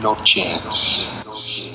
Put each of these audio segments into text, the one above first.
no chance.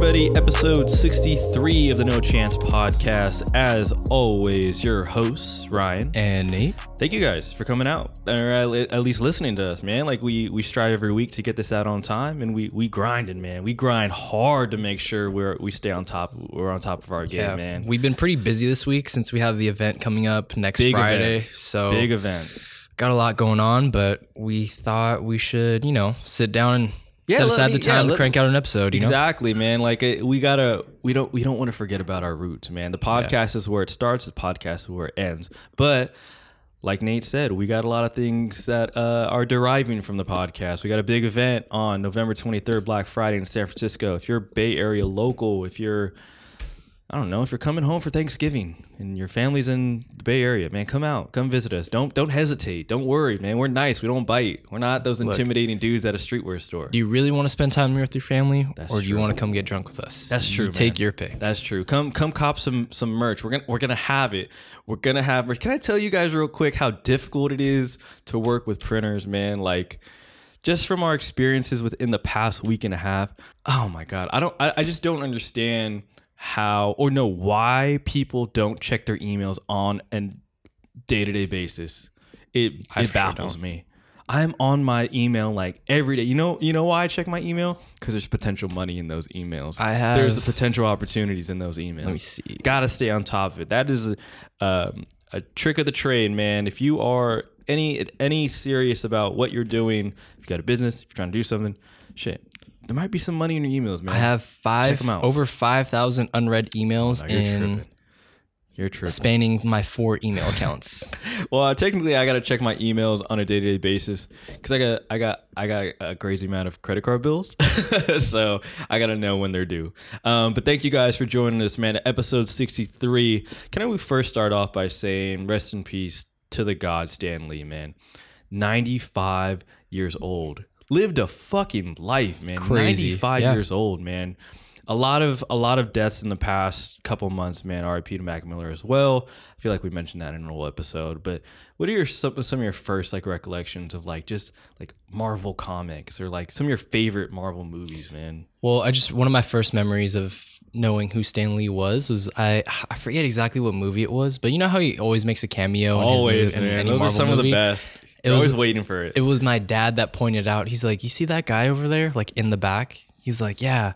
Everybody? Episode 63 of the No Chance podcast. As always, your hosts, Ryan. And Nate. Thank you guys for coming out, or at least listening to us, man. Like, we we strive every week to get this out on time, and we we grinding, man. We grind hard to make sure we're we stay on top. We're on top of our game, man. We've been pretty busy this week since we have the event coming up next Big Friday. events. So Big event. got a lot going on, but we thought we should, you know, sit down and Yeah, set aside me- the time yeah, to crank out an episode. You know, Exactly, man. Like it, we gotta, we don't, we don't want to forget about our roots, man. The podcast is where it starts. The podcast is where it ends. But like Nate said, we got a lot of things that uh, are deriving from the podcast. We got a big event on November 23rd, Black Friday in San Francisco. If you're Bay Area local, if you're, I don't know, if you're coming home for Thanksgiving and your family's in the Bay Area, man, come out, come visit us. Don't, don't hesitate. Don't worry, man. We're nice. We don't bite. We're not those intimidating dudes at a streetwear store. do you really want to spend time with your family, That's or do you want to come get drunk with us? That's You true, Take your pick. That's true. Come come cop some some merch. We're gonna we're gonna have it. We're gonna have merch. Can I tell you guys real quick how difficult it is to work with printers, man? Like just from our experiences within the past week and a half. Oh my god. I don't I, I just don't understand how or no why people don't check their emails on a day-to-day basis. It I it for sure baffles me. I'm on my email like every day. You know, you know why I check my email? Because there's potential money in those emails. I have- There's the potential opportunities in those emails. Let me see. Gotta stay on top of it. That is a, um, a trick of the trade, man. If you are any any serious about what you're doing, if you got a business, if you're trying to do something, shit, there might be some money in your emails, man. I have five over five thousand unread emails Oh, you're in tripping. You're tripping. spanning my four email accounts. Well, uh, technically, I gotta check my emails on a day to day basis because I got I got I got a crazy amount of credit card bills, so I gotta know when they're due. Um, but thank you guys for joining us, man. Episode sixty three. Can I first start off by saying rest in peace to the god Stan Lee, man. Ninety five years old, lived a fucking life, man. Crazy. Ninety five Yeah. years old, man. A lot of a lot of deaths in the past couple months, man. R.I.P. to Mac Miller as well. I feel like we mentioned that in an old episode. But what are your some, some of your first like recollections of like just like Marvel comics or like some of your favorite Marvel movies, man? Well, I just one of my first memories of knowing who Stan Lee was was I I forget exactly what movie it was, but you know how he always makes a cameo. in his Always, movie, in any Those are Marvel some of the best. It You're was- waiting for it. It was my dad that pointed out. He's like, "You see that guy over there, like in the back?" He's like, "Yeah,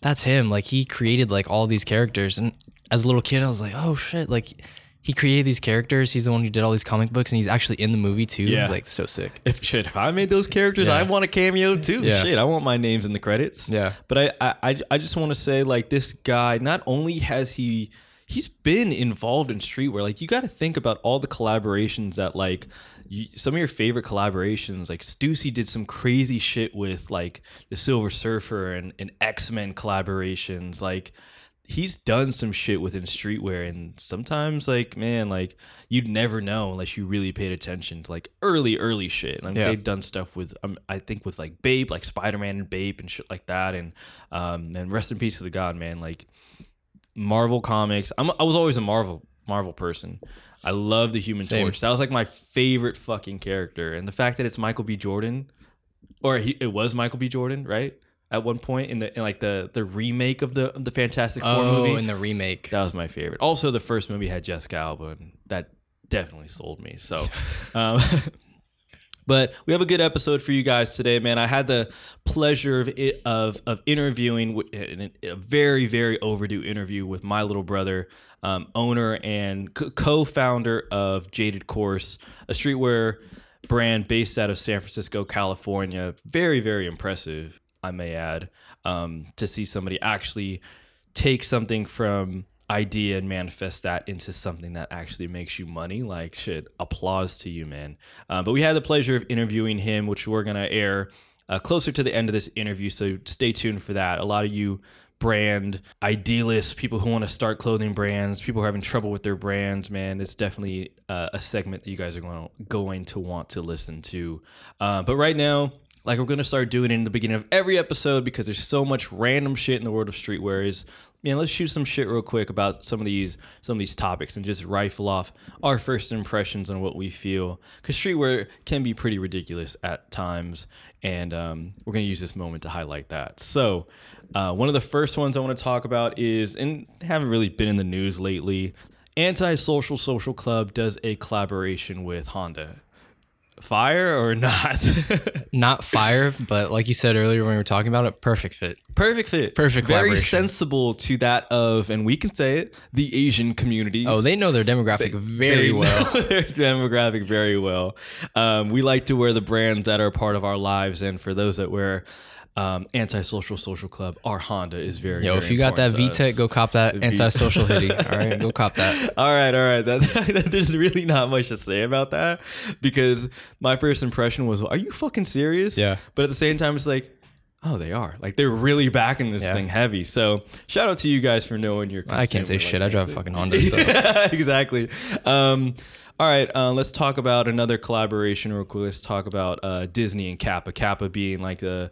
that's him. Like he created like all these characters." And as a little kid, I was like, "Oh shit!" Like he created these characters. He's the one who did all these comic books, and he's actually in the movie too. Yeah. He's like so sick. if shit, if I made those characters, Yeah. I want a cameo too. Yeah. Shit, I want my names in the credits. Yeah. But I, I, I, I just want to say, like, this guy. Not only has he, he's been involved in streetwear. Like, you got to think about all the collaborations that, like, you, some of your favorite collaborations. Like, Stussy did some crazy shit with like the Silver Surfer and, and X Men collaborations. Like, he's done some shit within streetwear and sometimes like man like you'd never know unless you really paid attention to like early early shit I mean, Yeah. they've done stuff with um, i think with like Bape like spider-man and Bape and shit like that and um and rest in peace to the god man like marvel comics I'm, i was always a marvel marvel person i love the human Same. torch that was like my favorite fucking character and the fact that it's michael b jordan or he, it was michael b jordan right at one point in the in like the the remake of the of the fantastic four Oh, movie in the remake. that was my favorite. Also, the first movie had Jessica Alba, and that definitely sold me. So, um, but we have a good episode for you guys today, man. I had the pleasure of it, of of interviewing in a very very overdue interview with my little brother, um, owner and co- co-founder of Jaded Course, a streetwear brand based out of San Francisco, California. Very very impressive, I may add, um, to see somebody actually take something from idea and manifest that into something that actually makes you money like shit applause to you man. Uh, but we had the pleasure of interviewing him which we're gonna air uh, closer to the end of this interview so stay tuned for that. A lot of you brand idealists people who want to start clothing brands people who are having trouble with their brands man it's definitely uh, a segment that you guys are going to, going to want to listen to. Uh, but right now like we're gonna start doing it in the beginning of every episode because there's so much random shit in the world of streetwear is man, let's shoot some shit real quick about some of these some of these topics and just rifle off our first impressions on what we feel. Because streetwear can be pretty ridiculous at times, and um, we're gonna use this moment to highlight that. So, uh, one of the first ones I want to talk about is, and haven't really been in the news lately. Anti-Social Social Club does a collaboration with Honda. Fire or not? Not fire, but like you said earlier when we were talking about it, perfect fit. Perfect fit. Perfect Very sensible to that of, and we can say it, the Asian communities. Oh, they know their demographic very They well. their demographic very well. Um, we like to wear the brands that are part of our lives, and for those that wear um, anti-social social club, our Honda is very. Yo, very if you got that VTEC, go cop that anti-social hoodie. All right, go cop that. All right, all right. That, there's really not much to say about that because my first impression was, "Are you fucking serious?" Yeah. But at the same time, it's like, oh, they are. Like they're really backing this Yeah. thing heavy. So shout out to you guys for knowing your. I can't say consumer, shit. I drive a fucking Honda. So. exactly. Um, all right, uh, let's talk about another collaboration real quick. Let's talk about uh, Disney and Kappa. Kappa being like the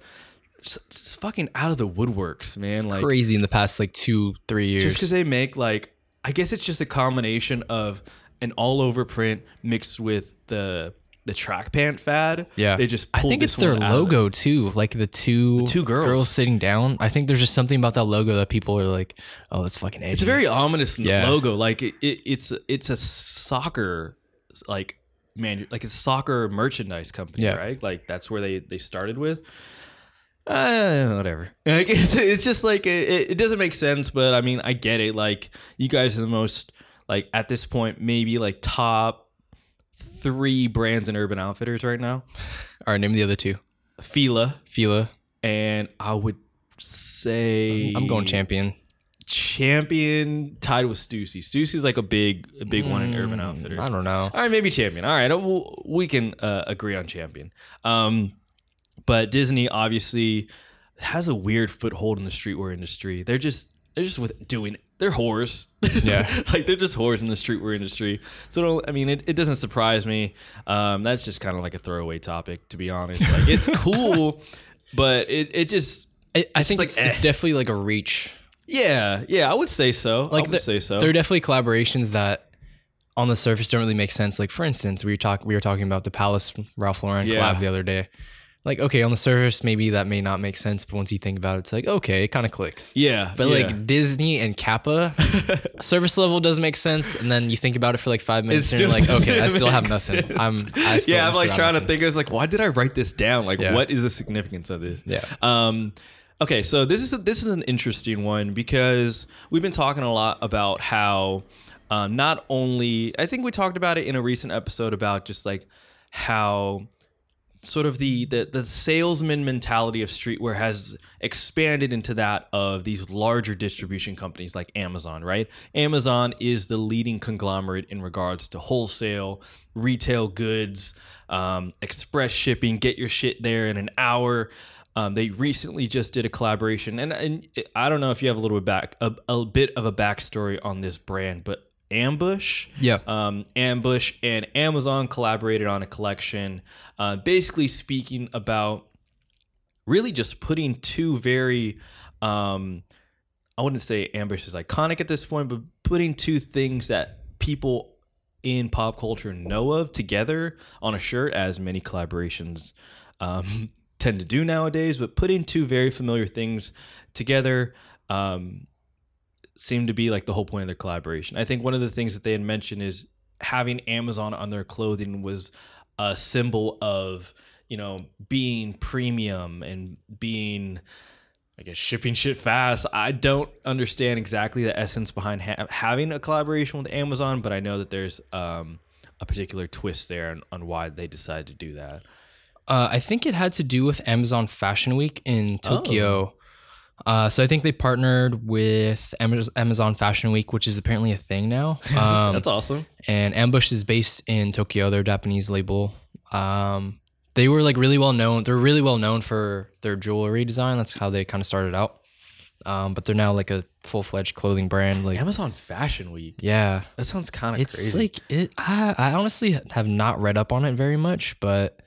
s- s- fucking out of the woodworks, man. Like Crazy in the past like two, three years. just because they make like I guess it's just a combination of an all over print mixed with the the track pant fad. yeah, they just. I think it's their logo too. Like the two two girls. sitting down. I think there's just something about that logo that people are like, oh, that's fucking edgy. It's a very ominous Yeah. logo. Like it, it, it's it's a soccer like man like a soccer merchandise company, Yeah. right? Like that's where they they started with. Uh, whatever. Like it's, it's just like it, it doesn't make sense, but I mean I get it. Like you guys are the most like at this point maybe like top three brands in Urban Outfitters right now. All right, name the other two. Fila Fila. and I would say I'm going champion. champion tied with Stussy. Stussy's like a big, a big one in Urban Outfitters. Mm, I don't know. All right, maybe champion. All right, we can uh, agree on champion. Um, but Disney obviously has a weird foothold in the streetwear industry. They're just they're just with doing they're whores. Yeah. like they're just whores in the streetwear industry. So I mean, it, it doesn't surprise me. Um, that's just kind of like a throwaway topic, to be honest. Like it's cool, but it it just I, I think like, it's, eh. it's definitely like a reach. yeah yeah I would say so. Like I would the- say so. There are definitely collaborations that on the surface don't really make sense. Like for instance, we were talking we were talking about the Palace Ralph Lauren Yeah. collab the other day. Like okay, on the surface maybe that may not make sense, but once you think about it, it's like okay, it kind of clicks. yeah, But yeah. like Disney and Kappa, service level does make sense, and then you think about it for like five minutes, and you're like, okay, I still have nothing. I'm, I still, yeah, I'm like trying to think. I was like, why did I write this down? Like, Yeah. what is the significance of this? Yeah. Um. Okay, so this is a, this is an interesting one because we've been talking a lot about how um, not only I think we talked about it in a recent episode about just like how sort of the, the the salesman mentality of streetwear has expanded into that of these larger distribution companies like Amazon, right? Amazon is the leading conglomerate in regards to wholesale, retail goods, um, express shipping, get your shit there in an hour. Um, they recently just did a collaboration, and, and I don't know if you have a little bit back a, a bit of a backstory on this brand, but Ambush, Yeah. um, Ambush and Amazon collaborated on a collection, uh, basically speaking about really just putting two very, um, I wouldn't say Ambush is iconic at this point, but putting two things that people in pop culture know of together on a shirt, as many collaborations um, tend to do nowadays. But putting two very familiar things together. Um, seemed to be like the whole point of their collaboration. I think one of the things that they had mentioned is having Amazon on their clothing was a symbol of, you know, being premium and being I guess shipping shit fast. I don't understand exactly the essence behind ha- having a collaboration with Amazon, but I know that there's um, a particular twist there on, on why they decided to do that. Uh, I think it had to do with Amazon Fashion Week in Oh. Uh, so I think they partnered with Amazon Fashion Week, which is apparently a thing now. Um, That's awesome. and Ambush is based in Tokyo. They're a Japanese label. Um, they were like really well known. They're really well known for their jewelry design. That's how they kind of started out. Um, but they're now like a full fledged clothing brand. Like, Amazon Fashion Week. yeah, That sounds kind of it's crazy. like it. I, I honestly have not read up on it very much, but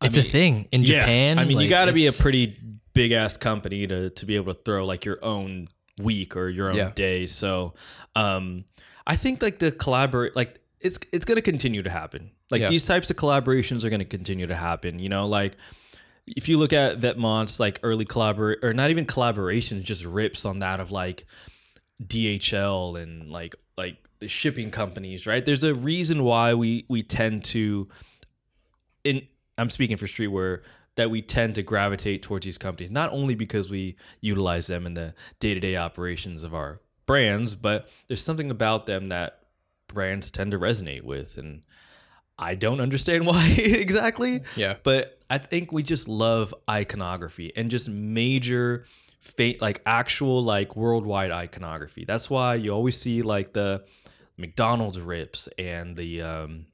I it's mean, a thing in Yeah. Japan. I mean, you got to be a pretty big ass company to to be able to throw like your own week or your own Yeah. day. So um I think like the collaborate like it's it's gonna continue to happen. Like Yeah. these types of collaborations are gonna continue to happen. You know, like if you look at Vetements' like early collaborate or not even collaborations, just rips on that of like DHL and like like the shipping companies, right? There's a reason why we we tend to in I'm speaking for streetwear that we tend to gravitate towards these companies not only because we utilize them in the day-to-day operations of our brands, but there's something about them that brands tend to resonate with and I don't understand why exactly, Yeah. but I think we just love iconography and just major like actual like worldwide iconography. That's why you always see like the McDonald's rips and the um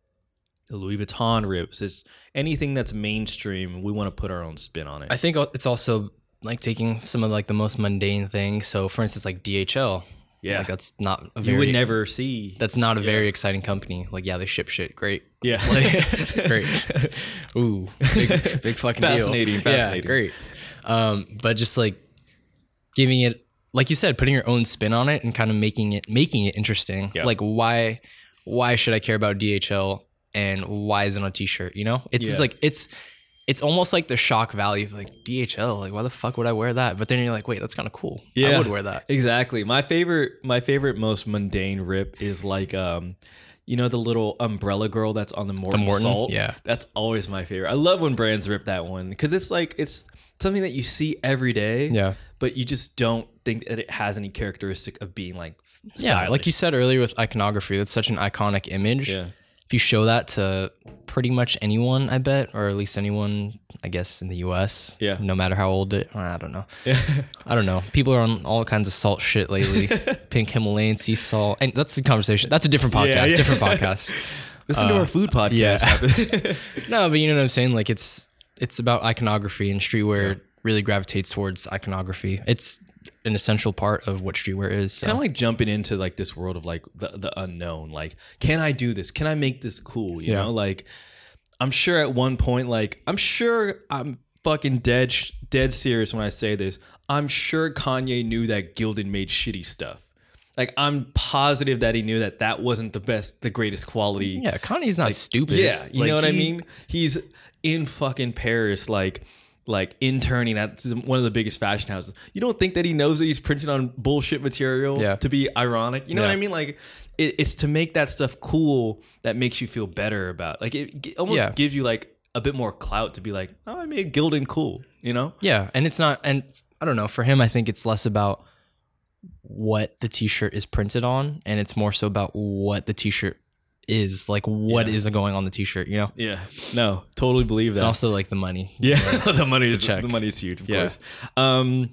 the Louis Vuitton rips. It's anything that's mainstream, we want to put our own spin on it. I think it's also like taking some of like the most mundane things. So, for instance, like DHL. yeah. Like that's not a you would never see That's not a very exciting company. Like, yeah, they ship shit. Great. Yeah. Like, great. Ooh, big, big fucking deal. Fascinating, fascinating. Yeah, great. Um, but just like giving it, like you said, putting your own spin on it and kind of making it, making it interesting. Yeah. Like, why, why should I care about DHL and why is it on a t-shirt? You know, it's just Yeah. like it's. It's almost like the shock value of like DHL. Like, why the fuck would I wear that? But then you're like, wait, that's kind of cool. Yeah, I would wear that. Exactly. My favorite my favorite most mundane rip is like um you know the little umbrella girl that's on the Morton, Morton? salt? Yeah. That's always my favorite. I love when brands rip that one cuz it's like it's something that you see every day, Yeah. but you just don't think that it has any characteristic of being like Yeah, like you said earlier with iconography, that's such an iconic image. Yeah. If you show that to pretty much anyone, I bet, or at least anyone, I guess, in the U.S. Yeah. No matter how old it, I don't know. Yeah. I don't know. People are on all kinds of salt shit lately. Pink Himalayan sea salt, and that's the conversation. That's a different podcast. Yeah, yeah. Different podcast. Listen to uh, our food podcast. yeah. no, but you know what I'm saying. Like it's it's about iconography, and streetwear really gravitates towards iconography. It's an essential part of what streetwear is. so. kind of like jumping into like this world of like the, the unknown like can i do this can i make this cool you Yeah. know like i'm sure at one point like i'm sure i'm fucking dead dead serious when i say this i'm sure kanye knew that gildan made shitty stuff like i'm positive that he knew that that wasn't the best the greatest quality Yeah, Kanye's not stupid. yeah, you Like, know what I mean? He's in fucking Paris, like like interning at one of the biggest fashion houses. You don't think that he knows that he's printing on bullshit material Yeah. to be ironic? You know what I mean? Like it, it's to make that stuff cool that makes you feel better about. Like it, g- almost Yeah. gives you like a bit more clout to be like, oh, I made Gildan cool. You know? Yeah, and it's not, and I don't know. For him, I think it's less about what the T-shirt is printed on, and it's more so about what the T-shirt is, like what is Yeah. going on the T-shirt. You know, Yeah. No, totally believe that. and also like the money. Yeah, the money is check. the money is huge, of Yeah. course. Um,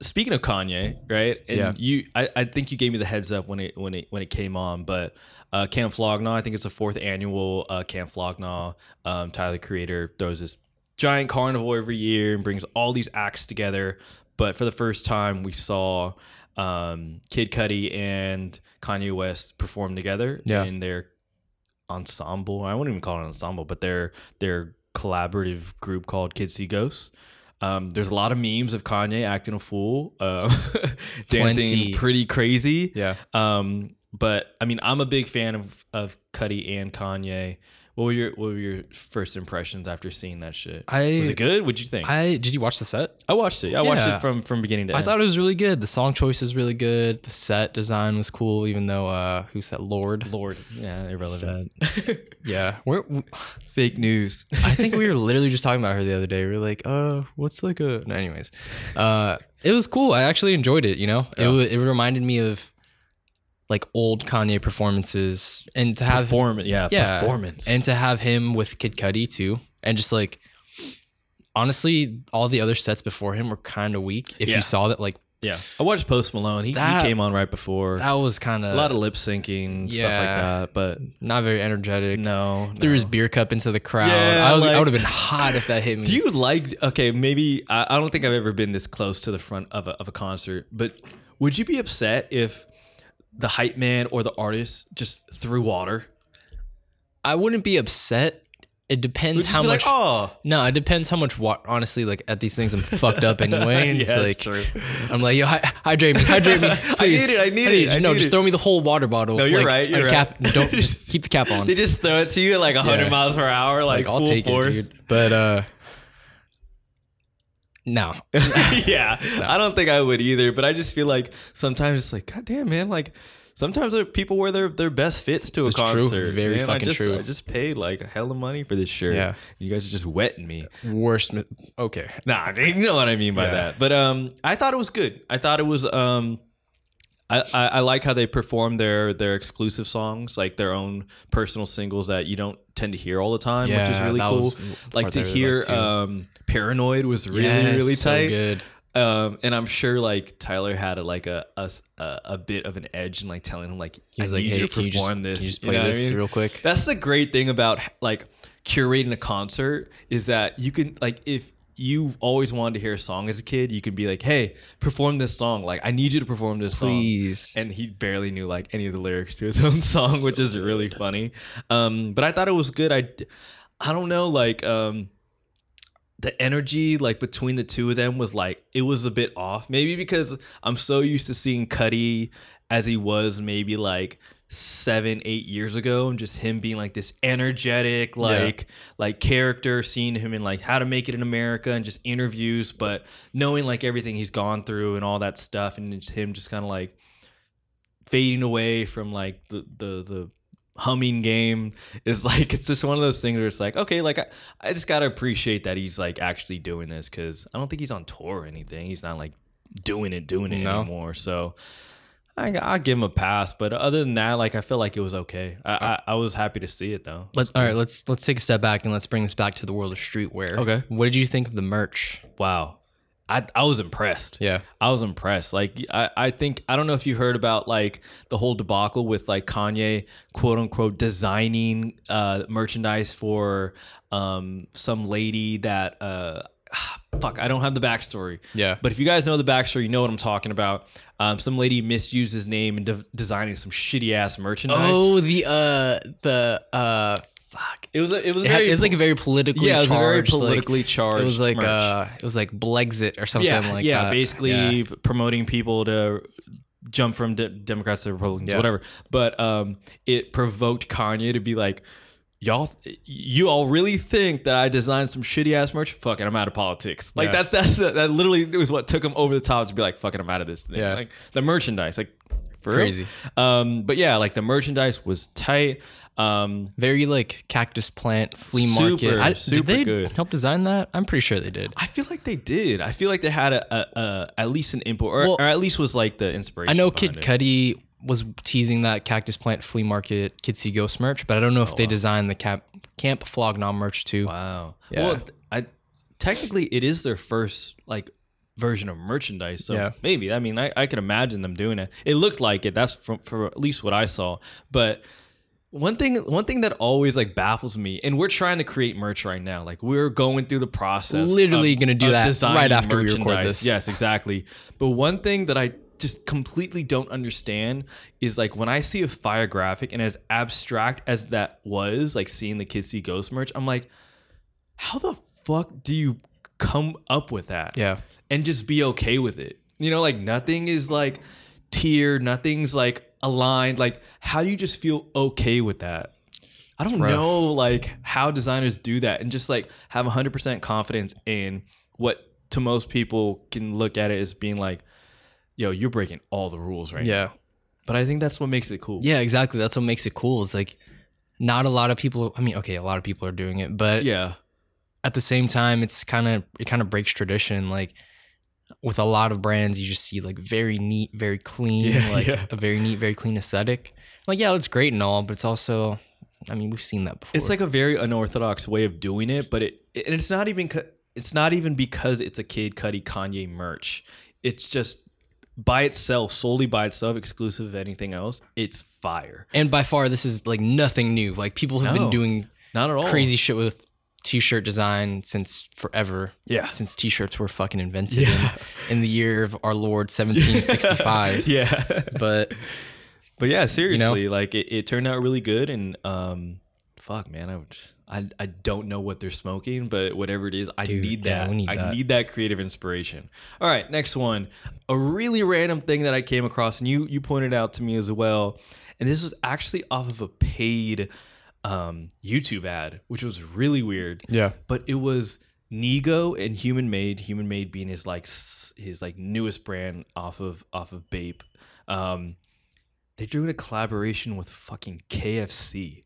speaking of Kanye, right? And Yeah. you, I, I think you gave me the heads up when it when it when it came on, but uh, Camp Flog Gnaw, I think it's the fourth annual uh, Camp Flog Gnaw. Um, Tyler Creator throws this giant carnival every year and brings all these acts together. But for the first time, we saw um, Kid Cudi and Kanye West perform together Yeah. in their ensemble. I wouldn't even call it an ensemble, but their their collaborative group called Kids See Ghosts. Um, there's a lot of memes of Kanye acting a fool, uh, dancing pretty crazy. Yeah. Um, but I mean, I'm a big fan of of Cudi and Kanye. What were your What were your first impressions after seeing that shit? I was it good? What'd you think? I, did you watch the set? I watched it. I watched it from from beginning to I end. I thought it was really good. The song choice is really good. The set design was cool, even though uh, who said Lorde? Lorde, yeah, irrelevant. Yeah, we're, Fake news. I think we were literally just talking about her the other day. We were like, uh, what's like a. No, anyways, uh, it was cool. I actually enjoyed it. You know, it Yeah. wa- it reminded me of like old Kanye performances, and to have Performance, yeah, yeah, performance, and to have him with Kid Cudi too, and just like honestly, all the other sets before him were kind of weak. If Yeah. you saw that, like yeah, I watched Post Malone. He, That- he came on right before. that was kind of a lot of lip syncing stuff like Yeah. that, but not very energetic. no, Threw no. his beer cup into the crowd. Yeah, I was I like- would have been hot if that hit me. Do you like? Okay, maybe I, I don't think I've ever been this close to the front of a of a concert, but would you be upset if the hype man or the artist just threw water? I wouldn't be upset it depends how much. Like, oh, No, it depends how much. Wa- honestly, like at these things, I'm fucked up anyway. And Yeah, it's that's like true. I'm like, yo, hy- hydrate me, hydrate me. Please. I need it, I need it, I No, need just it. throw me the whole water bottle. No, you're Like, right, you're right. Cap, don't just keep the cap on. they just throw it to you at like 100 Yeah. miles per hour, like, like I'll full take force. it, dude. But uh, no, yeah, I don't think I would either. But I just feel like sometimes it's like, God damn, man, like. Sometimes people wear their, their best fits to a That's true. concert. Very man. I fucking just, true. I just paid like a hell of money for this shirt. Yeah. you guys are just wetting me. worst. Okay, Nah, you know what I mean by Yeah. that. But um, I thought it was good. I thought it was um, I, I I like how they perform their their exclusive songs, like their own personal singles that you don't tend to hear all the time, which is really cool. Like to that I really hear liked, too. um, "Paranoid" was really Yes, really so tight. good. Um, and I'm sure like Tyler had a, like a, a a bit of an edge in like telling him like He's like, hey, you can you just, perform this. can you just You play know what I this mean? real quick? That's the great thing about like curating a concert is that you can like if you've always wanted to hear a song as a kid, you can be like, "Hey, perform this song. Like, I need you to perform this song." Please. And he barely knew like any of the lyrics to his own song, which is really funny. Um, but I thought it was good. I, I don't know, like um, the energy like between the two of them was like it was a bit off. Maybe because I'm so used to seeing Cudi as he was maybe like seven, eight years ago, and just him being like this energetic, like like character, seeing him in like How to Make It in America and just interviews, but knowing like everything he's gone through and all that stuff, and it's him just kind of like fading away from like the the the humming game is like it's just one of those things where it's like okay like I, I just gotta appreciate that he's like actually doing this because I don't think he's on tour or anything. He's not like doing it doing it No. anymore. So I I'll give him a pass but other than that like I feel like it was okay I I, I was happy to see it though Let's all right. Let's let's take a step back and let's bring this back to the world of streetwear. Okay. What did you think of the merch? wow I I was impressed Yeah. I was impressed. Like I, I think I don't know if you heard about like the whole debacle with like Kanye quote unquote designing uh merchandise for um some lady that uh fuck I don't have the backstory. Yeah. But if you guys know the backstory, you know what I'm talking about. Um, some lady misused his name in de- designing some shitty ass merchandise. Oh, the uh the uh fuck. it was a, it was a It, had, it was like a very politically yeah, it was a very charged, like- politically charged. it was like merch. uh it was like Blexit or something yeah, like yeah, that. basically Yeah. promoting people to jump from de- Democrats to Republicans, Yeah. whatever. But um, it provoked Kanye to be like, "Y'all, you all really think that I designed some shitty ass merch? Fuck it, I'm out of politics." Like Yeah. that. That's that. Literally was what took him over the top to be like, fucking I'm out of this thing." Yeah. like the merchandise, like? Crazy. Um, but yeah, like the merchandise was tight. Um, Very like cactus plant flea Super, market. I, super did they good. help design that? I'm pretty sure they did. I feel like they did. I feel like they had a, a, a at least an input, or, Well, or at least was like the inspiration. I know Kid. Cudi was teasing that cactus plant flea market Kids See Ghost merch, but I don't know if oh, they designed the camp Camp Flog Gnaw merch too. Oh, Wow. Yeah. Well, I technically it is their first like version of merchandise. So Yeah. maybe I mean I, I could imagine them doing it. It looked like it. That's from for at least what I saw. But one thing one thing that always like baffles me, and we're trying to create merch right now. Like we're going through the process. Literally of- gonna do that right after we record this. Yes, exactly. But one thing that I just completely don't understand is like when I see a fire graphic and as abstract as that was, like seeing the kids see ghost merch, I'm like, how the fuck do you come up with that? Yeah. And just be okay with it. You know, like nothing is like tiered, nothing's like aligned. Like, how do you just feel okay with that? I don't know like how designers do that and just like have 100% confidence in what to most people can look at it as being like, yo, you're breaking all the rules right now. Yeah. But I think that's what makes it cool. Yeah, exactly. That's what makes it cool. It's like not a lot of people I mean, okay, a lot of people are doing it, but Yeah. at the same time it's kind of it kind of breaks tradition like with a lot of brands you just see like very neat very clean Yeah, like yeah. a very neat very clean aesthetic like yeah it's great and all but it's also i mean we've seen that before It's like a very unorthodox way of doing it, but it and it's not even co- it's not even because it's a Kid Cudi Kanye merch. It's just by itself, solely by itself, exclusive of anything else. It's fire. and by far this is like nothing new like people have No. been doing Not at all crazy shit with t-shirt design since forever Yeah. since t-shirts were fucking invented in, in the year of our lord 1765 yeah. but But yeah, seriously, like it, it turned out really good, and um, fuck, man, I just, I I don't know what they're smoking, but whatever it is, I Dude, need that. we need I that. need that creative inspiration. All right, next one, a really random thing that I came across, and you you pointed out to me as well, and this was actually off of a paid um, YouTube ad, which was really weird Yeah. but it was Nigo and Human Made. Human Made being his like his like newest brand off of off of Bape. Um, they drew doing a collaboration with fucking KFC.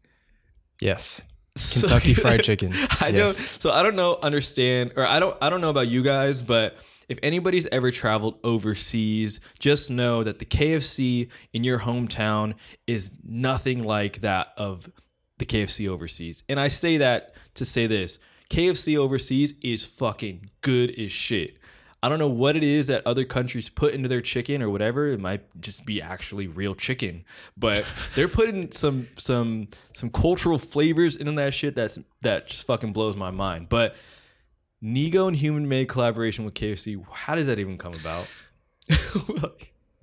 Yes. So- Kentucky Fried Chicken. I Yes. don't. So I don't know. Understand or I don't. I don't know about you guys, but if anybody's ever traveled overseas, just know that the KFC in your hometown is nothing like that of the KFC overseas. And I say that to say this: KFC overseas is fucking good as shit. I don't know what it is that other countries put into their chicken or whatever. It might just be actually real chicken, but they're putting some some some cultural flavors into that shit. That's that just fucking blows my mind. But Nigo and Human Made collaboration with KFC. How does that even come about?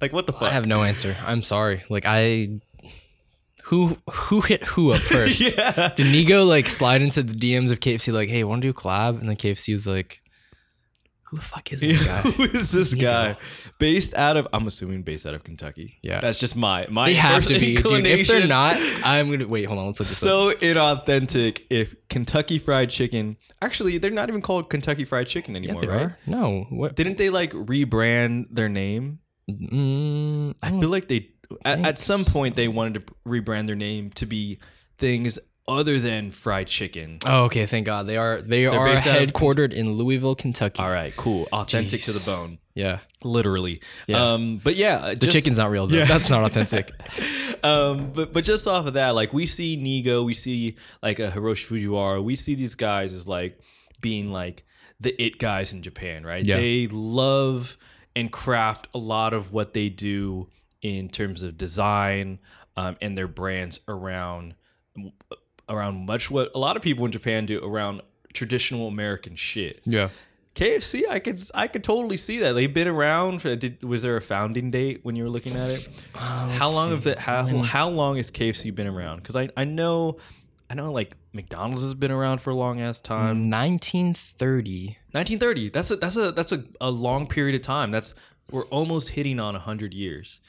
like what the fuck? I have no answer. I'm sorry. Like I who who hit who up first? yeah. Did Nigo like slide into the DMs of KFC like, hey, want to do a collab? And then KFC was like, who the fuck is this guy? Who is this guy? Based out of, I'm assuming based out of Kentucky. Yeah. that's just my my. They have to be. Dude, if they're not, I'm gonna wait. Hold on. Let's look this up. so inauthentic. If Kentucky Fried Chicken, actually, they're not even called Kentucky Fried Chicken Yeah, anymore, they right? are. No. What? Didn't they like rebrand their name? Mm, I feel like they at, at some point they wanted to rebrand their name to be things other than fried chicken. Oh, okay. Thank God. They are. They are based out of- headquartered in Louisville, Kentucky. All right, cool, authentic to Jeez. the bone, Yeah. literally. Yeah. Um, but yeah, The chicken's not real though. Yeah. That's not authentic. um, but but just off of that, like we see Nigo, we see like a Hiroshi Fujiwara, we see these guys as like being like the it guys in Japan, right? Yeah. They love and craft a lot of what they do in terms of design um, and their brands around around much what a lot of people in Japan do around traditional American shit. yeah. KFC, I could I could totally see that they've been around. For, did, was there a founding date when you were looking at it? Uh, how long have that? How, how long has KFC been around? Because I I know I know like McDonald's has been around for a long ass time. 1930. 1930. That's a that's a that's a, a long period of time. That's we're almost hitting on hundred years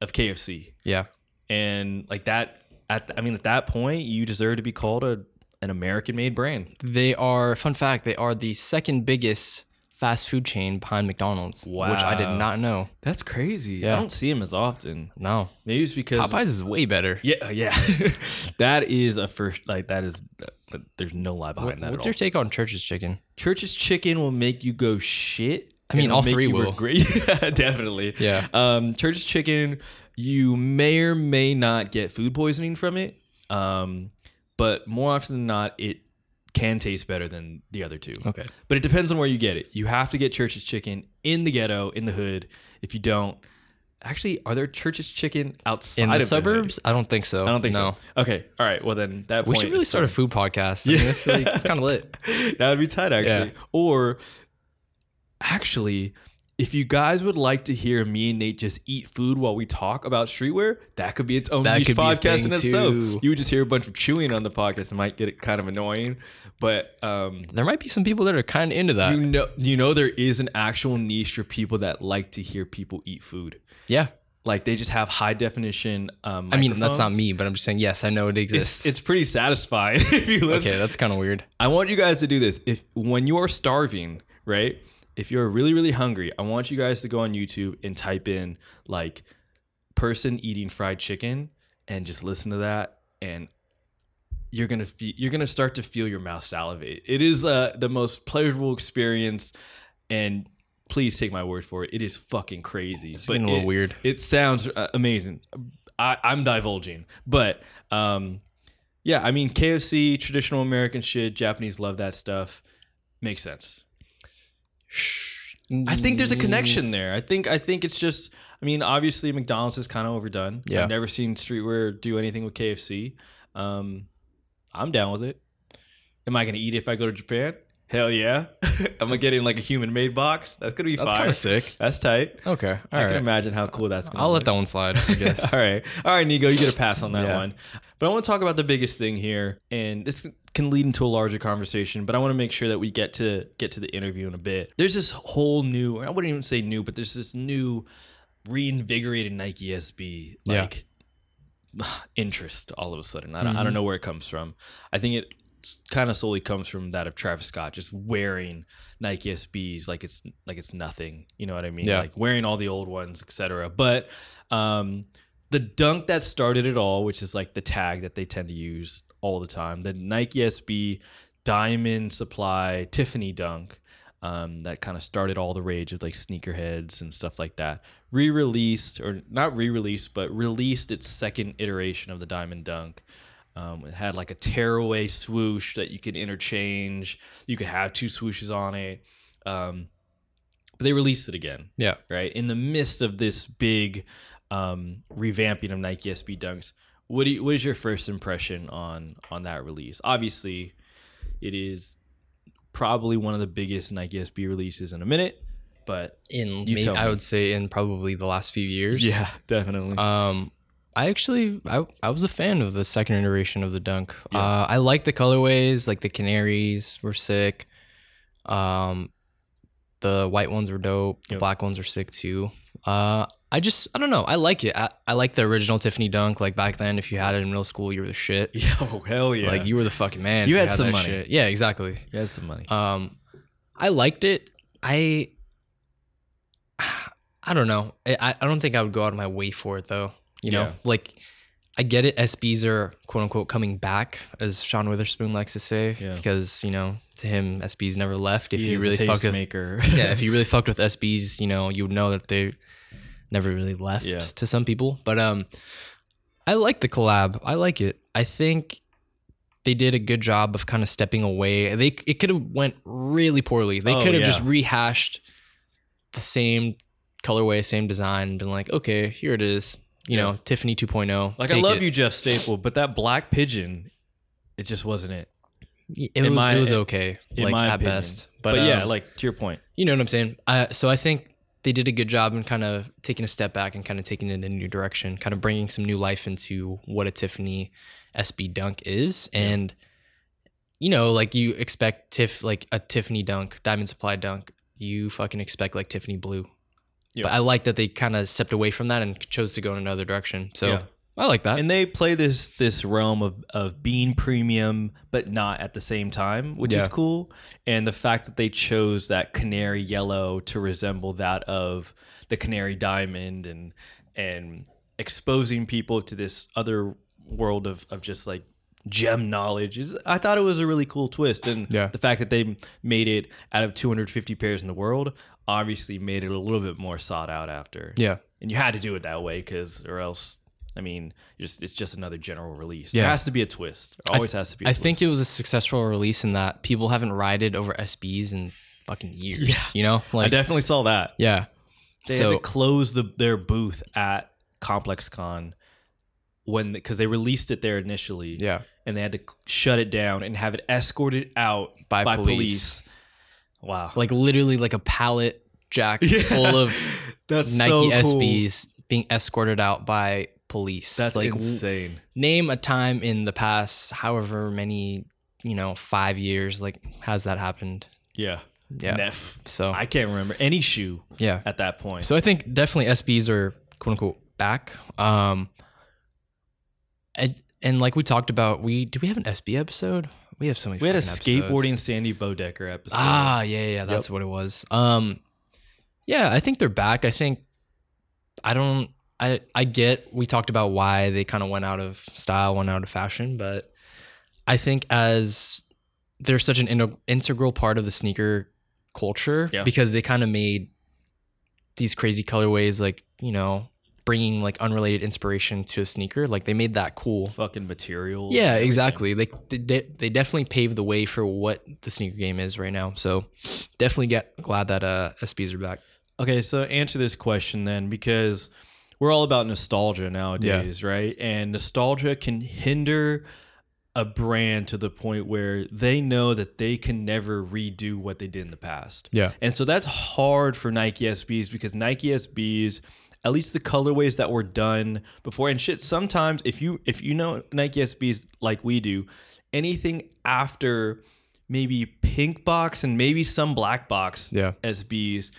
of KFC, Yeah. and like that. At I mean, at that point, you deserve to be called a an American made brand. They are, fun fact, they are the second biggest fast food chain behind McDonald's, wow. which I did not know. That's crazy. I don't see them as often. No. Maybe it's because Popeyes is way better. Yeah, uh, yeah. that is a first. Like that is. uh, There's no lie behind What- that. what's at your all. take on Church's chicken? Church's chicken will make you go shit. I mean, all three will. regret- Yeah, definitely. Yeah. Um, Church's chicken, you may or may not get food poisoning from it. Um, but more often than not, it can taste better than the other two. Okay. But it depends on where you get it. You have to get Church's chicken in the ghetto, in the hood. If you don't, actually, are there Church's chicken outside In the suburbs? I don't think so. I don't think no. so. Okay. All right. Well, then that We point should really start a food podcast. I mean, it's, like, it's kind of lit. that would be tight, actually. Yeah. Or actually, if you guys would like to hear me and Nate just eat food while we talk about streetwear, that could be its own That niche could be a podcast in itself. too. You would just hear a bunch of chewing on the podcast. It might get it kind of annoying, but um, There might be some people that are kind of into that. you know, you know, there is an actual niche for people that like to hear people eat food. yeah. Like they just have high definition. Um, I mean, that's not me, but I'm just saying, yes, I know it exists. It's, it's pretty satisfying if you listen. okay, that's kind of weird. I want you guys to do this. If when you are starving, right? If you're really really hungry, I want you guys to go on YouTube and type in like person eating fried chicken and just listen to that and you're going to fe- you're to start to feel your mouth salivate. It is uh, the most pleasurable experience and please take my word for it. It is fucking crazy. It's getting a little it- weird. It sounds uh, amazing. I, I'm divulging, but um, yeah, I mean KFC, traditional American shit. Japanese love that stuff. Makes sense. I think there's a connection there. I think I think it's just. I mean, obviously McDonald's is kind of overdone. Yeah. I've never seen streetwear do anything with KFC. Um, I'm down with it. Am I gonna eat it if I go to Japan? Hell yeah. I'm gonna get in like a human made box. That's gonna be That's fire. kind of sick. That's tight. Okay, all I can imagine how cool that's gonna be. I'll let that one slide. I guess. All right. All right, Nigo, you get a pass on that Yeah. one. But I want to talk about the biggest thing here, and this can lead into a larger conversation, but I want to make sure that we get to get to the interview in a bit. There's this whole new, I wouldn't even say new, but there's this new reinvigorated Nike SB Yeah. like interest all of a sudden. I don't, I don't know where it comes from. I think it kind of solely comes from that of Travis Scott just wearing Nike SBs like it's like it's nothing. You know what I mean? Yeah. Like wearing all the old ones, etc. But um, the dunk that started it all, which is like the tag that they tend to use all the time, the Nike SB Diamond Supply Tiffany Dunk. Um, that kind of started all the rage of like sneakerheads and stuff like that. Re-released or not re-released, but released its second iteration of the Diamond Dunk. Um, it had like a tearaway swoosh that you could interchange. You could have two swooshes on it. Um, but they released it again Yeah. right in the midst of this big um, revamping of Nike SB Dunks. What do you, what is your first impression on on that release? Obviously, it is probably one of the biggest Nike SB releases in a minute, but In You may- tell I would say in probably the last few years. Yeah, definitely. Um, I actually I, I was a fan of the second iteration of the dunk. Uh, I like the colorways, like the canaries were sick. Um, the white ones were dope. The Yep. black ones are sick too. Uh, I just I don't know. I like it. I, I like the original Tiffany dunk. Like back then, if you had it in middle school, you were the shit. Yo, hell yeah! Like you were the fucking man. if You had some money. shit. Yeah, exactly. you had some money. Um, I liked it. I I don't know. I I don't think I would go out of my way for it though. You know, Yeah. like I get it. SBs are quote unquote coming back, as Sean Wotherspoon likes to say, Yeah. because you know to him SBs never left. If He you really fucked with tastemaker. yeah, if you really fucked with SBs, you know, you would know that they never really left Yeah. to some people. But um I like the collab. I like it. I think they did a good job of kind of stepping away. They it could have went really poorly. They Oh, could have yeah. just rehashed the same colorway, same design, and been like, okay, here it is. You know, Tiffany 2.0. like I Take love it. you, Jeff Staple, but that black pigeon, it just wasn't it. It was my- it was okay, in like my at opinion. best. But, But, yeah, um, like to your point. You know what I'm saying? Uh, so I think they did a good job in kind of taking a step back and kind of taking it in a new direction, kind of bringing some new life into what a Tiffany SB Dunk is. And, you know, like you expect Tiff, like a Tiffany Dunk, Diamond Supply Dunk, you fucking expect like Tiffany Blue. Yeah. But I like that they kind of stepped away from that and chose to go in another direction. So Yeah. I like that. and they play this this realm of of being premium but not at the same time which is cool and the fact that they chose that canary yellow to resemble that of the canary diamond and and exposing people to this other world of of just like gem knowledge is i thought it was a really cool twist and Yeah. the fact that they made it out of 250 pairs in the world obviously made it a little bit more sought out after yeah. and you had to do it that way because or else i mean just it's just another general release Yeah. there has to be a twist There always has to be a I twist. think it was a successful release in that people haven't rided over SBs in fucking years. Yeah. You know? Like I definitely saw that yeah. they so, had to close the, their booth at complex con when because they released it there initially yeah. and they had to shut it down and have it escorted out By by, police. police. wow like literally like a pallet jack Yeah. full of that's Nike so cool. SBs being escorted out by police. that's like w- insane name a time in the past however many, you know, 5 years like has that happened? yeah Yeah. Neff. So, i can't remember any shoe yeah. at that point So I think definitely SBs are quote unquote back. Um and, and like we talked about, we do we have an SB episode? We have so many we had a fucking episodes. skateboarding sandy bodecker episode Ah, yeah, yeah, that's what it was. Um, yeah, I think they're back. I think I don't. I I get we talked about why they kind of went out of style, went out of fashion, but I think as they're such an in- integral part of the sneaker culture Yeah. because they kind of made these crazy colorways, like you know, bringing like unrelated inspiration to a sneaker. Like they made that cool. fucking material. Yeah, exactly. They, they they definitely paved the way for what the sneaker game is right now. So definitely get glad that uh SBs are back. Okay, so answer this question then, because we're all about nostalgia nowadays, right? And nostalgia can hinder a brand to the point where they know that they can never redo what they did in the past. Yeah. And so that's hard for Nike SBs because Nike SBs, at least the colorways that were done before and shit, sometimes if you if you know Nike SBs like we do, anything after maybe pink box and maybe some black box Yeah. SBs,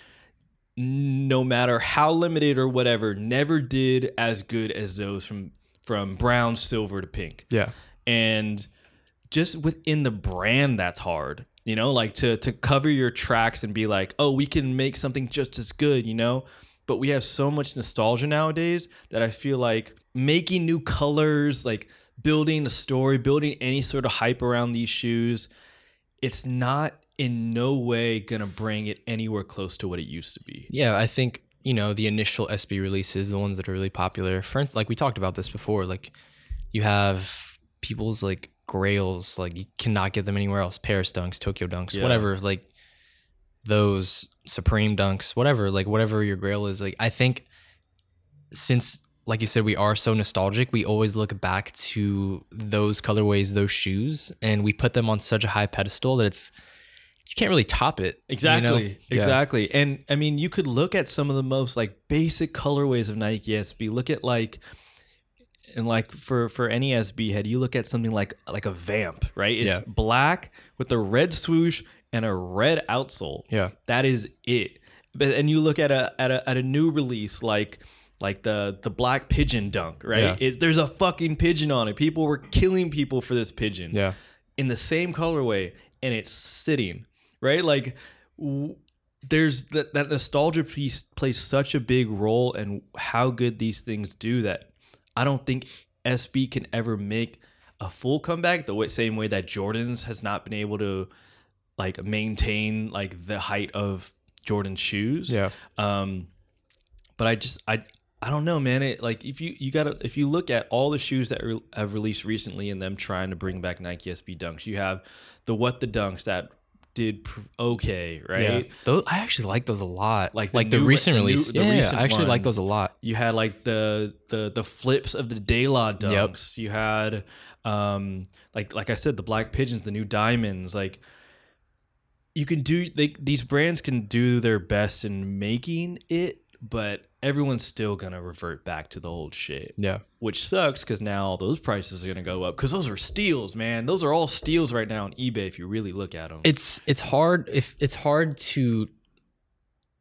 no matter how limited or whatever, never did as good as those from from brown, silver to pink Yeah. and just within the brand that's hard you know like to to cover your tracks and be like oh we can make something just as good you know but we have so much nostalgia nowadays that i feel like making new colors like building a story building any sort of hype around these shoes it's not in no way gonna bring it anywhere close to what it used to be Yeah, I think you know the initial SB releases, the ones that are really popular. For instance, like we talked about this before, like you have people's like grails, like you cannot get them anywhere else. Paris dunks, Tokyo dunks, Yeah. whatever. Like those Supreme dunks, whatever. Like whatever your grail is. Like I think since like you said, we are so nostalgic. We always look back to those colorways, those shoes, and we put them on such a high pedestal that it's you can't really top it. you Exactly. Yeah. Exactly. And I mean, you could look at some of the most like basic colorways of Nike SB. Look at like and like for for any SB head, you look at something like like a vamp, right? It's Yeah. black with the red swoosh and a red outsole. Yeah. That is it. But and you look at a at a at a new release like like the the black pigeon dunk, right? Yeah. It, there's a fucking pigeon on it. People were killing people for this pigeon Yeah. in the same colorway and it's sitting right like w- there's that that nostalgia piece plays such a big role in how good these things do that i don't think sb can ever make a full comeback the way, same way that jordans has not been able to like maintain like the height of jordan shoes Yeah. um, but I just I I don't know, man. It like if you you gotta if you look at all the shoes that re- have released recently and them trying to bring back Nike SB Dunks, you have the what the Dunks that did pr- okay, right? Yeah, those I actually like those a lot. Like Like the like the, recent the new- release. the yeah, recent I actually like those a lot. You had like the the the flips of the De La Dunks. You had um like like I said, the Black Pigeons, the new Diamonds. Like you can do they these brands can do their best in making it, but everyone's still gonna revert back to the old shit Yeah, which sucks because now those prices are gonna go up because those are steals, man. Those are all steals right now on eBay if you really look at them. it's it's hard if it's hard to,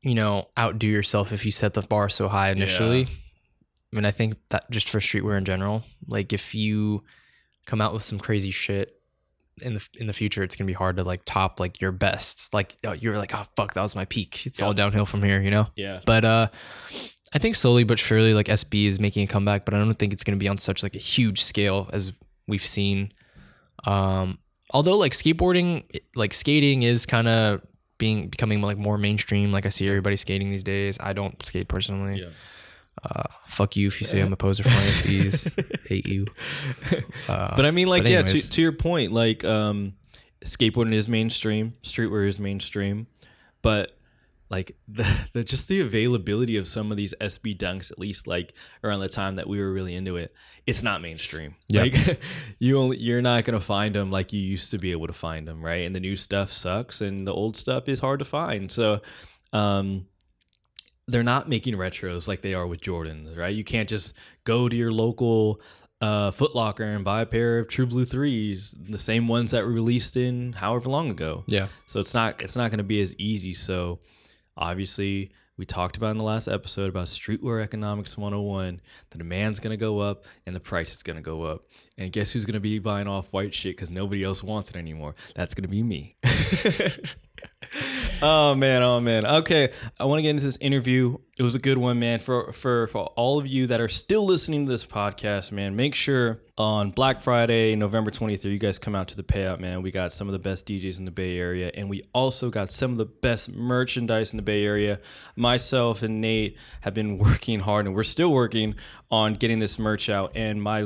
you know, outdo yourself if you set the bar so high initially. I mean, I think that just for streetwear in general, like if you come out with some crazy shit in the in the future, it's gonna be hard to like top like your best. Like oh, you're like, oh fuck, that was my peak. It's all downhill from here, you know. yeah, But uh I think slowly but surely like SB is making a comeback, but I don't think it's going to be on such like a huge scale as we've seen. Um although like skateboarding like skating is kind of being becoming like more mainstream like I see everybody skating these days. I don't skate personally. yeah. Uh fuck you if you say I'm a poser for my SBs. Hate you. Uh, but I mean, like, yeah, to, to your point, like, um, skateboarding is mainstream, streetwear is mainstream, but like the, the just the availability of some of these SB dunks, at least like around the time that we were really into it, it's not mainstream. Yeah. Like, you only you're not gonna find them like you used to be able to find them, right? And the new stuff sucks, and the old stuff is hard to find. So, um, they're not making retros like they are with Jordans, right? You can't just go to your local uh, Foot Locker and buy a pair of True Blue threes, the same ones that were released in however long ago. yeah. So it's not it's not going to be as easy. So obviously, we talked about in the last episode about streetwear economics 101. The demand's going to go up and the price is going to go up. And guess who's going to be buying off white shit because nobody else wants it anymore? That's going to be me. oh man, oh man. Okay, I want to get into this interview. It was a good one, man. For for for all of you that are still listening to this podcast, man, make sure on Black Friday, November 23rd, you guys come out to the payout, man. We got some of the best DJs in the Bay Area, and we also got some of the best merchandise in the Bay Area. Myself and Nate have been working hard, and we're still working on getting this merch out. And my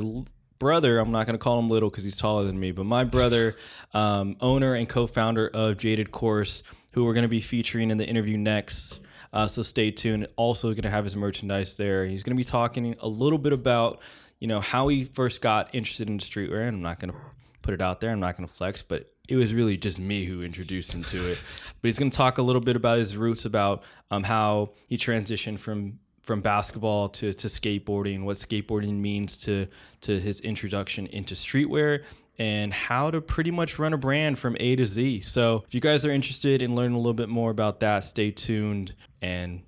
brother, I'm not going to call him little because he's taller than me, but my brother, um, owner and co founder of Jaded Course, who we're going to be featuring in the interview next. Uh, so stay tuned. Also, going to have his merchandise there. He's going to be talking a little bit about, you know, how he first got interested in streetwear. And I'm not going to put it out there. I'm not going to flex, but it was really just me who introduced him to it. but he's going to talk a little bit about his roots, about um, how he transitioned from from basketball to, to skateboarding, what skateboarding means to to his introduction into streetwear, and how to pretty much run a brand from A to Z. So if you guys are interested in learning a little bit more about that, stay tuned and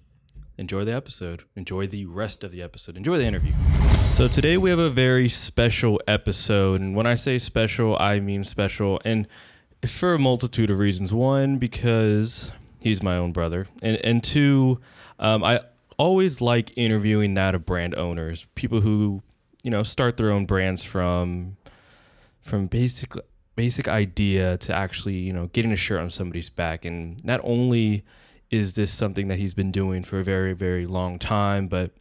enjoy the episode. Enjoy the rest of the episode. Enjoy the interview. So today we have a very special episode, and when I say special, I mean special, and it's for a multitude of reasons. One, because he's my own brother, and and two, um, I always like interviewing that of brand owners, people who you know start their own brands from from basic basic idea to actually you know getting a shirt on somebody's back, and not only is this something that he's been doing for a very very long time, but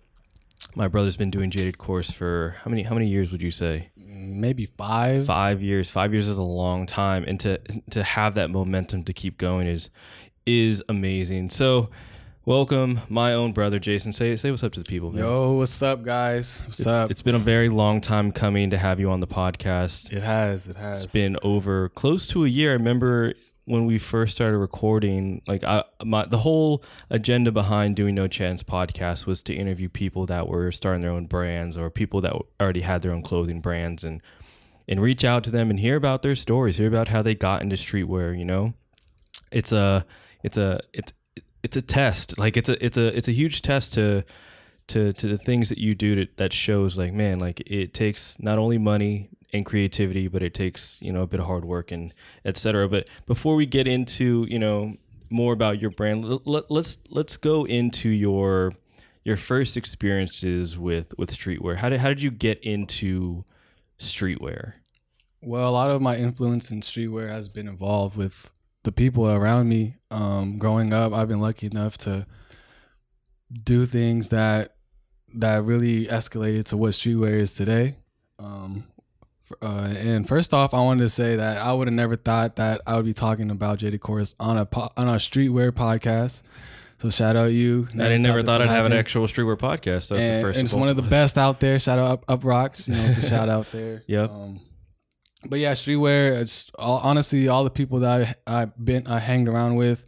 my brother's been doing jaded course for how many how many years would you say? Maybe five. five years. Five years is a long time. And to to have that momentum to keep going is is amazing. So welcome my own brother jason say say what's up to the people man. Yo, what's up, guys? What's it's, up? it's been a very long time coming to have you on the podcast it has. It has. it's been over close to a year. I remember when we first started recording, like I, my the whole agenda behind doing No Chance podcast was to interview people that were starting their own brands or people that already had their own clothing brands and and reach out to them and hear about their stories, hear about how they got into streetwear. You know, it's a it's a it's it's a test. Like it's a it's a it's a huge test to to to the things that you do to, that shows like man like it takes not only money and creativity but it takes you know a bit of hard work and etc but before we get into you know more about your brand let, let's let's go into your your first experiences with with streetwear. How did how did you get into streetwear? Well, a lot of my influence in streetwear has been involved with the people around me. Um, growing up, I've been lucky enough to do things that that really escalated to what streetwear is today. Um, uh, and first off, I wanted to say that I would have never thought that I would be talking about Jaded Course on a po- on a streetwear podcast. So shout out you. i didn't never this thought i'd have an actual streetwear podcast that's the first and it's one of the best out there. Shout out Up, up Rocks, you know, the shout out there. Yep. Um, but yeah, streetwear. It's all, honestly all the people that I I've been I hanged around with.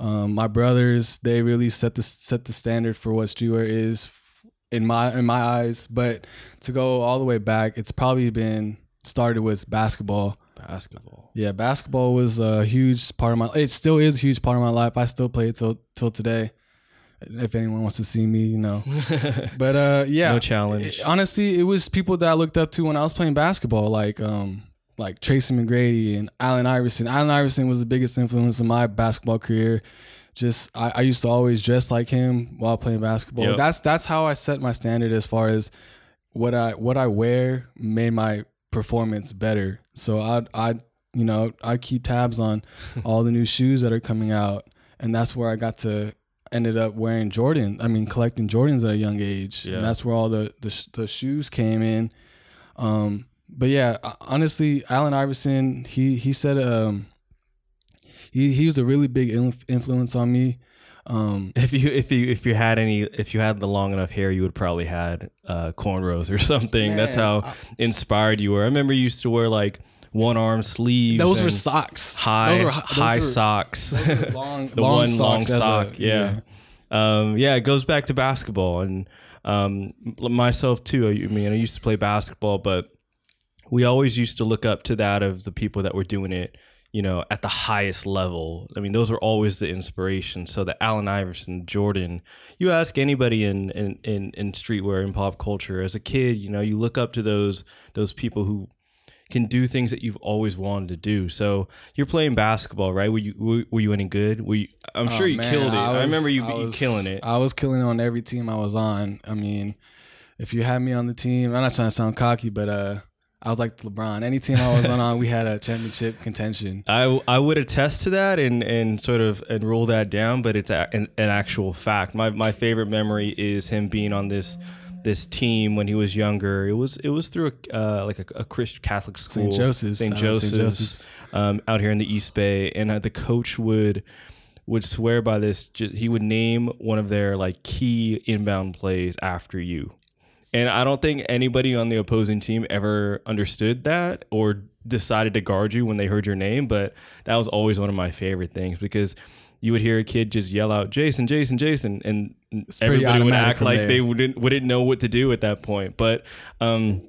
Um, my brothers, they really set the set the standard for what streetwear is in my in my eyes. But to go all the way back, it's probably been started with basketball. basketball Yeah, basketball was a huge part of my. It still is a huge part of my life. I still play it till till today. If anyone wants to see me, you know. But uh, yeah, no challenge it- honestly, it was people that I looked up to when I was playing basketball, like um, like Tracy McGrady and Allen Iverson. Allen Iverson was the biggest influence in my basketball career. Just I, I used to always dress like him while playing basketball. Yep. That's that's how I set my standard as far as what I what I wear made my performance better. So I I you know I keep tabs on all the new shoes that are coming out, and that's where I got to ended up wearing Jordan. I mean, collecting Jordans at a young age, Yeah. and that's where all the the, sh- the shoes came in. Um, but yeah, uh, honestly, Allen Iverson, he he said um, he he was a really big inf- influence on me. Um, If you if you if you had any if you had the long enough hair, you would probably had uh, cornrows or something. That's Man, how inspired you were. I remember you used to wear like one arm sleeves. those were socks. high those were, those high were- socks. were long, the long one long socks as a- sock. yeah. Um, yeah, it goes back to basketball and um, myself too. I mean, I used to play basketball, but we always used to look up to that of the people that were doing it, you know, at the highest level. I mean, those were always the inspiration. So the Allen Iverson, Jordan, you ask anybody in, in, in, in streetwear and pop culture as a kid, you know, you look up to those, those people who can do things that you've always wanted to do. So you're playing basketball, right? Were you, were, were you any good? Were you, I'm sure Oh, you man, killed it. I, was- remember you, I was- killing it. I was killing it on every team I was on. I mean, if you had me on the team, I'm not trying to sound cocky, but uh, I was like LeBron. Any team I was on, we had a championship contention. I, I would attest to that and, and sort of and rule that down, but it's a, an, an actual fact. My my favorite memory is him being on this this team when he was younger. It was it was through a uh, like a, a Christian Catholic school, St. Joseph's. St. Joseph's, St. Joseph's. Um, out here in the East Bay, and uh, the coach would would swear by this. He would name one of their like key inbound plays after you. And I don't think anybody on the opposing team ever understood that or decided to guard you when they heard your name. But that was always one of my favorite things because you would hear a kid just yell out Jason, Jason, Jason, and pretty everybody would act like there. they wouldn't wouldn't know what to do at that point. But um,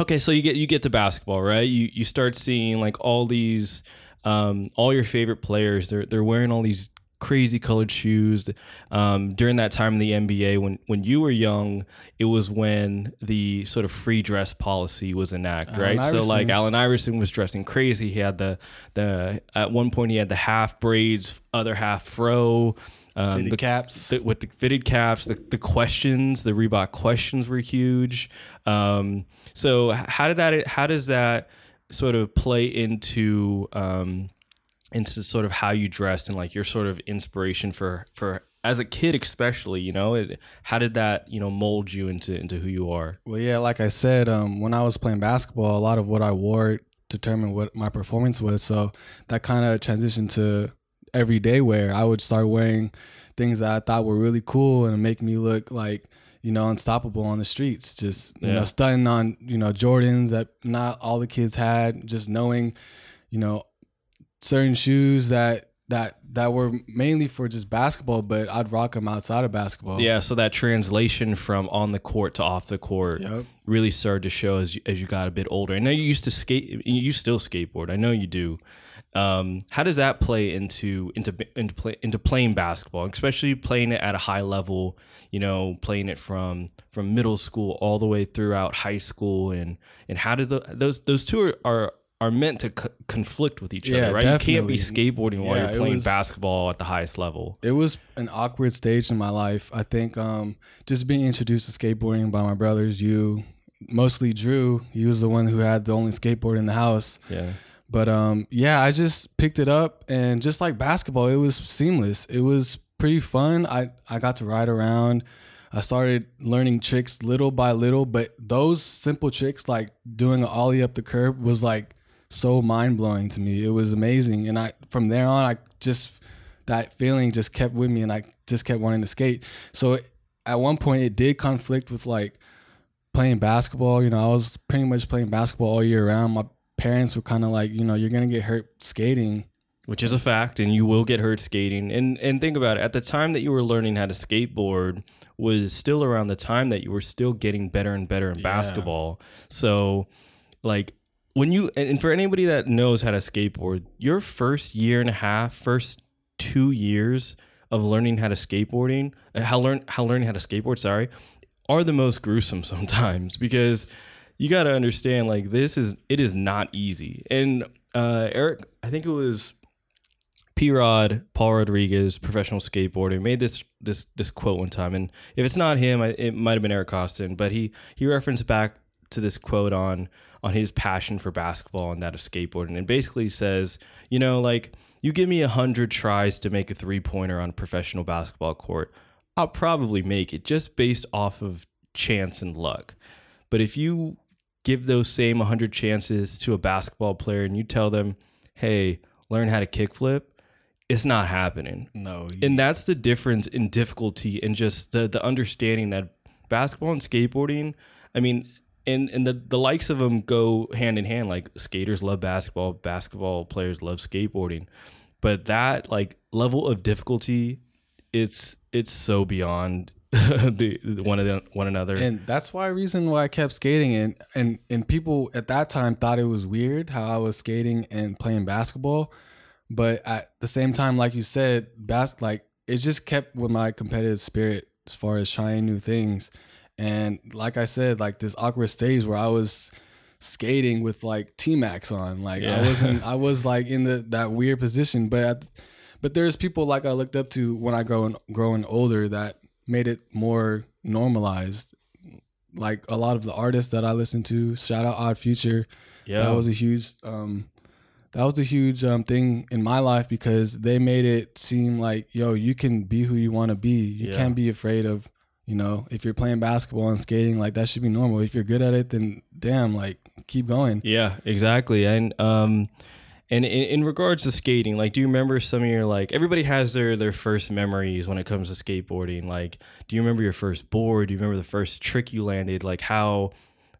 okay, so you get you get to basketball, right? You you start seeing like all these um, all your favorite players. They're they're wearing all these crazy colored shoes. Um, during that time in the NBA, when when you were young, it was when the sort of free dress policy was enacted, right? So like. Allen Iverson was dressing crazy. He had the the at one point he had the half braids, other half fro. Um, Fitted the caps. the, with the fitted caps, the, the questions, the Reebok questions were huge. Um, so how did that? How does that sort of play into um, into sort of how you dress and like your sort of inspiration for for as a kid, especially? You know, it, how did that you know mold you into into who you are? Well, yeah, like I said, um, when I was playing basketball, a lot of what I wore determined what my performance was. So that kind of transitioned to everyday wear. I would start wearing things that I thought were really cool and make me look like you know unstoppable on the streets. Just you Yeah. know, stunning on you know Jordans that not all the kids had. Just knowing, you know, certain shoes that that that were mainly for just basketball, but I'd rock them outside of basketball. Yeah, so that translation from on the court to off the court Yep. really started to show as you, as you got a bit older. I know you used to skate. You still skateboard. I know you do. Um, how does that play into into into play into playing basketball, especially playing it at a high level? You know, playing it from from middle school all the way throughout high school, and and how does the, those those two are are, are meant to co- conflict with each Yeah, other, right? You can't be skateboarding while Yeah, you're playing was- basketball at the highest level. it was an awkward stage in my life. I think um, just being introduced to skateboarding by my brothers, you, mostly Drew. He was the one who had the only skateboard in the house. Yeah. But um, yeah, I just picked it up, and just like basketball, it was seamless. It was pretty fun. I I got to ride around. I started learning tricks little by little, but those simple tricks like doing an ollie up the curb was like so mind blowing to me. It was amazing, and I from there on, I just that feeling just kept with me, and I just kept wanting to skate. So at one point, it did conflict with like playing basketball. You know, I was pretty much playing basketball all year round. My parents were kind of like, you know, you're gonna get hurt skating. which is a fact and you will get hurt skating and and think about it at the time that you were learning how to skateboard was still around the time that you were still getting better and better in Yeah. basketball so like when you and for anybody that knows how to skateboard your first year and a half first two years of learning how to skateboarding uh, how learn how learning how to skateboard sorry are the most gruesome sometimes because you got to understand like this is it is not easy. And uh eric i think it was P Rod, Paul Rodriguez, professional skateboarder, made this this this quote one time, and if it's not him, it might have been Eric Koston, but he he referenced back to this quote on on his passion for basketball and that of skateboarding, and basically says, you know, like you give me a hundred tries to make a three pointer on a professional basketball court, I'll probably make it just based off of chance and luck, but if you give those same 100 chances to a basketball player and you tell them, hey, learn how to kickflip, it's not happening. No, And that's the difference in difficulty and just the, the understanding that basketball and skateboarding, I mean, and, and the, the likes of them go hand in hand. Like skaters love basketball, basketball players love skateboarding. But that like level of difficulty, it's it's so beyond the, the one of the, one another. and that's why reason why I kept skating and and and people at that time thought it was weird how I was skating and playing basketball, but at the same time, like you said, bas- like it just kept with my competitive spirit as far as trying new things, and like I said, like this awkward stage where I was skating with like T-Macs on, like Yeah. I wasn't, I was like in the that weird position, but. But there's people like I looked up to when I growing growing older that made it more normalized. Like a lot of the artists that I listen to, shout out Odd Future. yeah. That was a huge um that was a huge um thing in my life because they made it seem like, yo, you can be who you want to be. You Yeah. can't be afraid of, you know, if you're playing basketball and skating, like that should be normal. If you're good at it, then damn, like keep going. Yeah, exactly. And um And in, in regards to skating, like, do you remember some of your like? Everybody has their their first memories when it comes to skateboarding. Like, do you remember your first board? Do you remember the first trick you landed? Like how,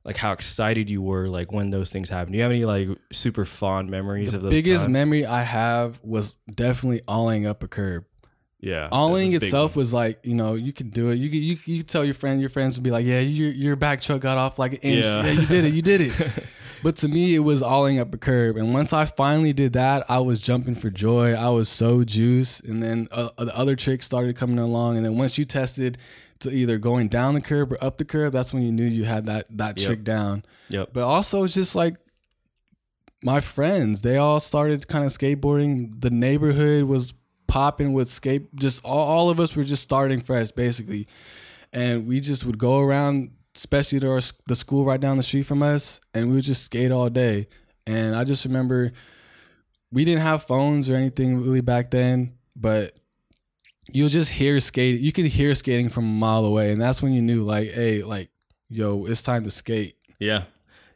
like how excited you were like when those things happened. Do you have any like super fond memories of those? Biggest times? memory I have was definitely alling up a curb. Yeah, Alling that was a big itself was like, you know, you can do it. You could, you, you tell your friend, your friends would be like, yeah, your your back truck got off like an inch. Yeah. Yeah, you did it, you did it. but to me, it was alling up a curb. And once I finally did that, I was jumping for joy. I was so juiced. And then uh, the other tricks started coming along. And then once you tested to either going down the curb or up the curb, that's when you knew you had that that Yep. trick down. Yep. But also just like my friends, they all started kind of skateboarding. The neighborhood was popping with skate. Just all, all of us were just starting fresh, basically, and we just would go around, especially to our, the school right down the street from us, and we would just skate all day. And I just remember we didn't have phones or anything really back then, but you'll just hear skate. You could hear skating from a mile away, and that's when you knew, like, hey, like, yo, it's time to skate. Yeah.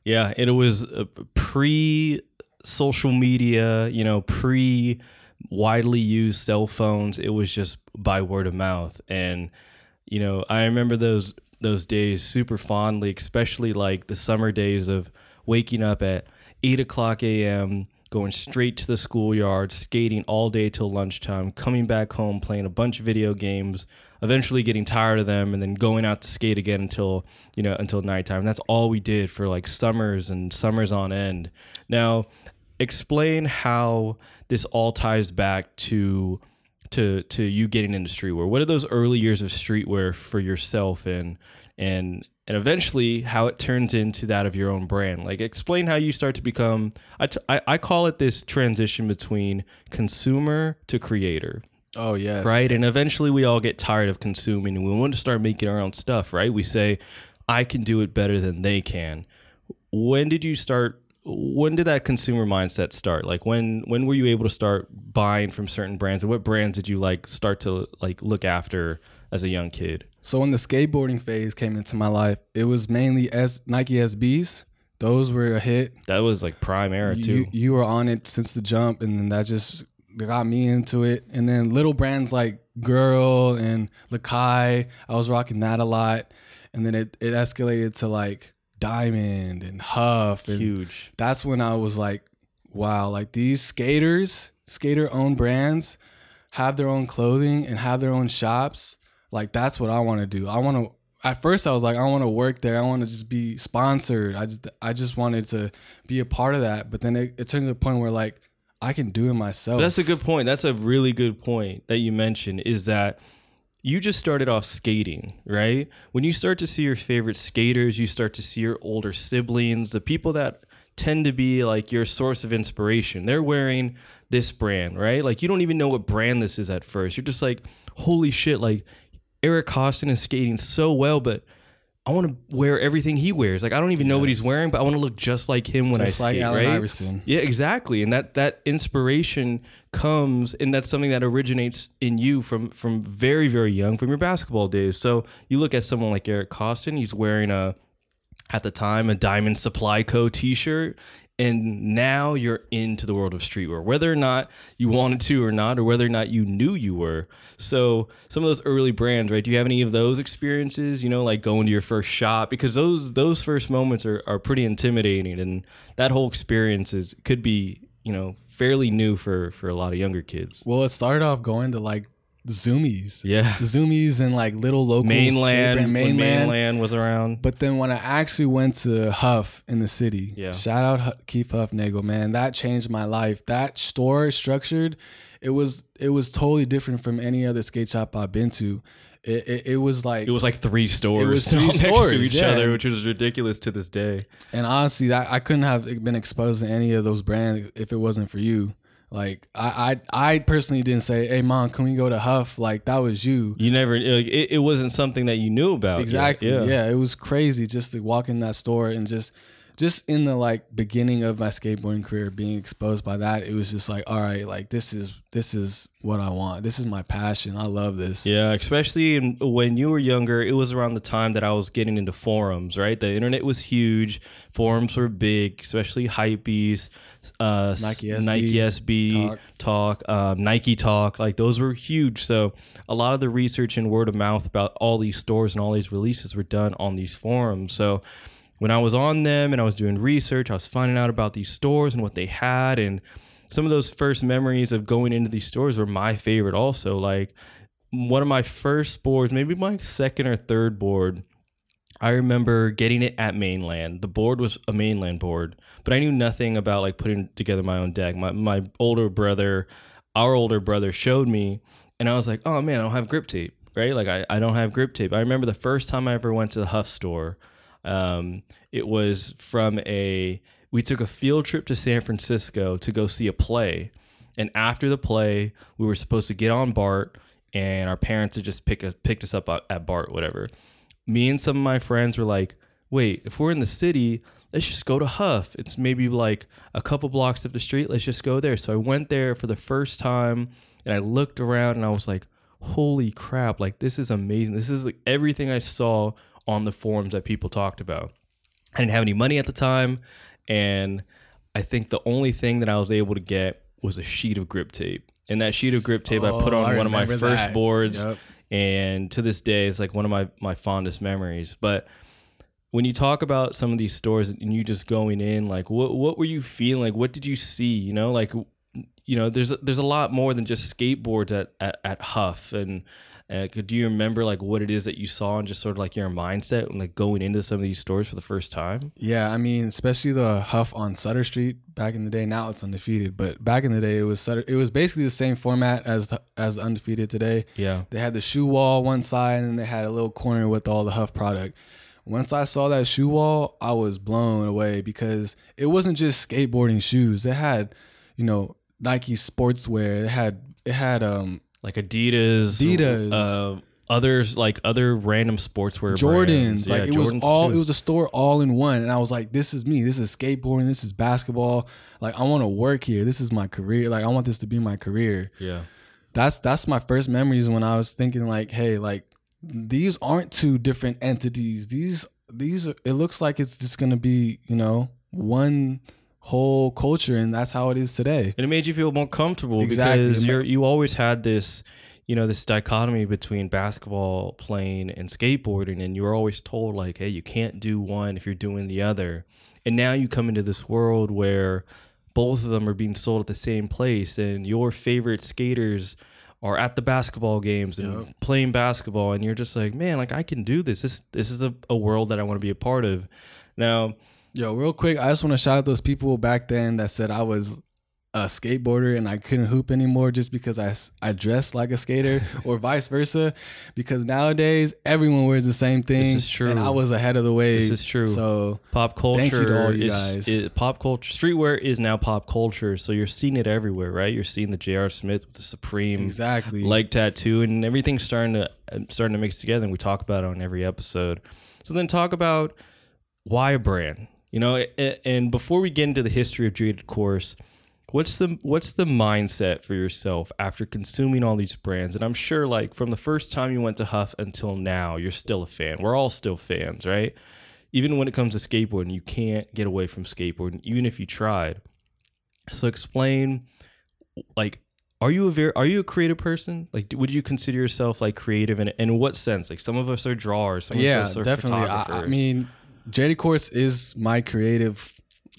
Yeah. It was uh, pre social media, you know, pre widely used cell phones. It was just by word of mouth. And, you know, I remember those those days super fondly, especially like the summer days of waking up at eight o'clock AM, going straight to the schoolyard, skating all day till lunchtime, coming back home, playing a bunch of video games, eventually getting tired of them, and then going out to skate again until you know until nighttime. That's all we did for like summers and summers on end. Now, explain how this all ties back to to to you getting into streetwear. What are those early years of streetwear for yourself and and and eventually how it turns into that of your own brand. Like explain how you start to become I, t- I, I call it this transition between consumer to creator, Oh yes, right? And eventually we all get tired of consuming and we want to start making our own stuff, right? We say I can do it better than they can. When did you start when did that consumer mindset start? Like when when were you able to start buying from certain brands and what brands did you like start to like look after as a young kid? So when the skateboarding phase came into my life, it was mainly S Nike SBs. Those were a hit. That was like prime era too. You, you were on it since the jump, and then that just got me into it. And then little brands like Girl and Lakai, I was rocking that a lot. And then it, it escalated to like Diamond and Huff. And Huge. that's when I was like, wow, like these skaters, skater owned brands have their own clothing and have their own shops. Like that's what I want to do. I want to at first I was like I want to work there. I want to just be sponsored. I just I just wanted to be a part of that. But then it, it turned to the point where like I can do it myself. But that's a good point. That's a really good point that you mentioned is that you just started off skating, right? When you start to see your favorite skaters, you start to see your older siblings, the people that tend to be like your source of inspiration. They're wearing this brand, right? Like you don't even know what brand this is at first. You're just like, holy shit, like Eric Koston is skating so well, but I want to wear everything he wears. Like I don't even know what he's wearing, but I want to look just like him when just I like skate, Allen right? Iverson. Yeah, exactly. And that that inspiration comes and that's something that originates in you from from very very young from your basketball days. So you look at someone like Eric Koston, he's wearing a at the time a Diamond Supply Co t-shirt and now you're into the world of streetwear whether or not you wanted to or not or whether or not you knew you were. So some of those early brands right do you have any of those experiences you know like going to your first shop? Because those those first moments are, are pretty intimidating and that whole experience is could be you know fairly new for for a lot of younger kids. Well, it started off going to like Zumiez. yeah Zumiez and like little local mainland brand- when mainland was around But then when I actually went to Huff in the city, Yeah. shout out Hu- Keith Hufnagel, man, that changed my life. That store structured, it was it was totally different from any other skate shop I've been to. It, it, it was like, It was like three stores. It was three stores, to each yeah. other, which is ridiculous to this day. and honestly, that I couldn't have been exposed to any of those brands if it wasn't for you. Like I, I, I personally didn't say, "Hey, mom, can we go to Huff?" Like that was you. You never like it, it wasn't something that you knew about. Exactly. Yeah. It was crazy just to walk in that store and just just in the like beginning of my skateboarding career, being exposed by that, it was just like, all right, like this is this is what I want. This is my passion. I love this. Yeah, especially in, when you were younger, it was around the time that I was getting into forums, right? The internet was huge, forums were big, especially Hypebeast, uh, Nike SB, Nike SB, Talk. Talk, um, Nike Talk, like those were huge. So a lot of the research and word of mouth about all these stores and all these releases were done on these forums. So when I was on them and I was doing research, I was finding out about these stores and what they had. And some of those first memories of going into these stores were my favorite also. Like one of my first boards maybe my second or third board i remember getting it at mainland. The board was a mainland board but i knew nothing about like putting together my own deck. My, my older brother our older brother showed me and i was like oh man i don't have grip tape right? Like i, I don't have grip tape. I remember the first time i ever went to the huff store um, it was from a we took a field trip to San Francisco to go see a play, and after the play, we were supposed to get on BART, and our parents had just pick us, picked us up at BART, whatever. Me and some of my friends were like, "Wait, if we're in the city, let's just go to Huff. It's maybe like a couple blocks up the street. Let's just go there." So I went there for the first time, and I looked around, and I was like, "Holy crap! Like this is amazing. This is like everything I saw." On the forums that people talked about. I didn't have any money at the time, and I think the only thing that I was able to get was a sheet of grip tape. And that sheet of grip tape I put Oh, on I one of my first that. boards, Yep. and to this day, it's like one of my my fondest memories. But when you talk about some of these stores and you just going in, like what what were you feeling? Like what did you see? You know, like you know, there's there's a lot more than just skateboards at at, at Huff and. Uh, do you remember like what it is that you saw and just sort of like your mindset when like going into some of these stores for the first time? Yeah, I mean, especially the Huff on Sutter Street back in the day. Now it's undefeated, but back in the day, it was Sutter. It was basically the same format as the, as undefeated today. Yeah. They had the shoe wall one side, and then they had a little corner with all the Huff product. Once I saw that shoe wall, I was blown away because it wasn't just skateboarding shoes. It had, you know, Nike sportswear. It had it had um like Adidas, Adidas. uh, others like other random sportswear Jordans. brands. Like Yeah, it was all too. it was a store all in one. And I was like, this is me. This is skateboarding. This is basketball. Like I want to work here. This is my career. Like I want this to be my career. yeah, That's that's my first memories when I was thinking like, hey, like these aren't two different entities. These these are, it looks like it's just gonna be, you know, one whole culture and that's how it is today. and it made you feel more comfortable Exactly. because you're you always had this. You know this dichotomy between basketball playing and skateboarding, and you were always told like, "Hey, you can't do one if you're doing the other." And now you come into this world where both of them are being sold at the same place, and your favorite skaters are at the basketball games and playing basketball, and you're just like, man, like I can do this. This this is a, a world that I want to be a part of. Now, Yo, real quick, I just want to shout out those people back then that said I was a skateboarder and I couldn't hoop anymore just because I, I dressed like a skater or vice versa. Because nowadays everyone wears the same thing. This is true. And I was ahead of the wave. This is true. So pop culture Thank you to all you is, guys. is- pop culture streetwear is now pop culture so you're seeing it everywhere right you're seeing the jr smith with the supreme exactly. leg tattoo and everything's starting to uh, starting to mix together and we talk about it on every episode so then talk about why a brand you know and before we get into the history of jaded course what's the what's the mindset for yourself after consuming all these brands? And i'm sure like from the first time you went to huff until now you're still a fan. We're all still fans right? Even when it comes to skateboarding you can't get away from skateboarding even if you tried. So explain like are you a very are you a creative person? Like would you consider yourself like creative in, in what sense? Like some of us are drawers some yeah, of us are definitely. I, I mean, Jaded Course is my creative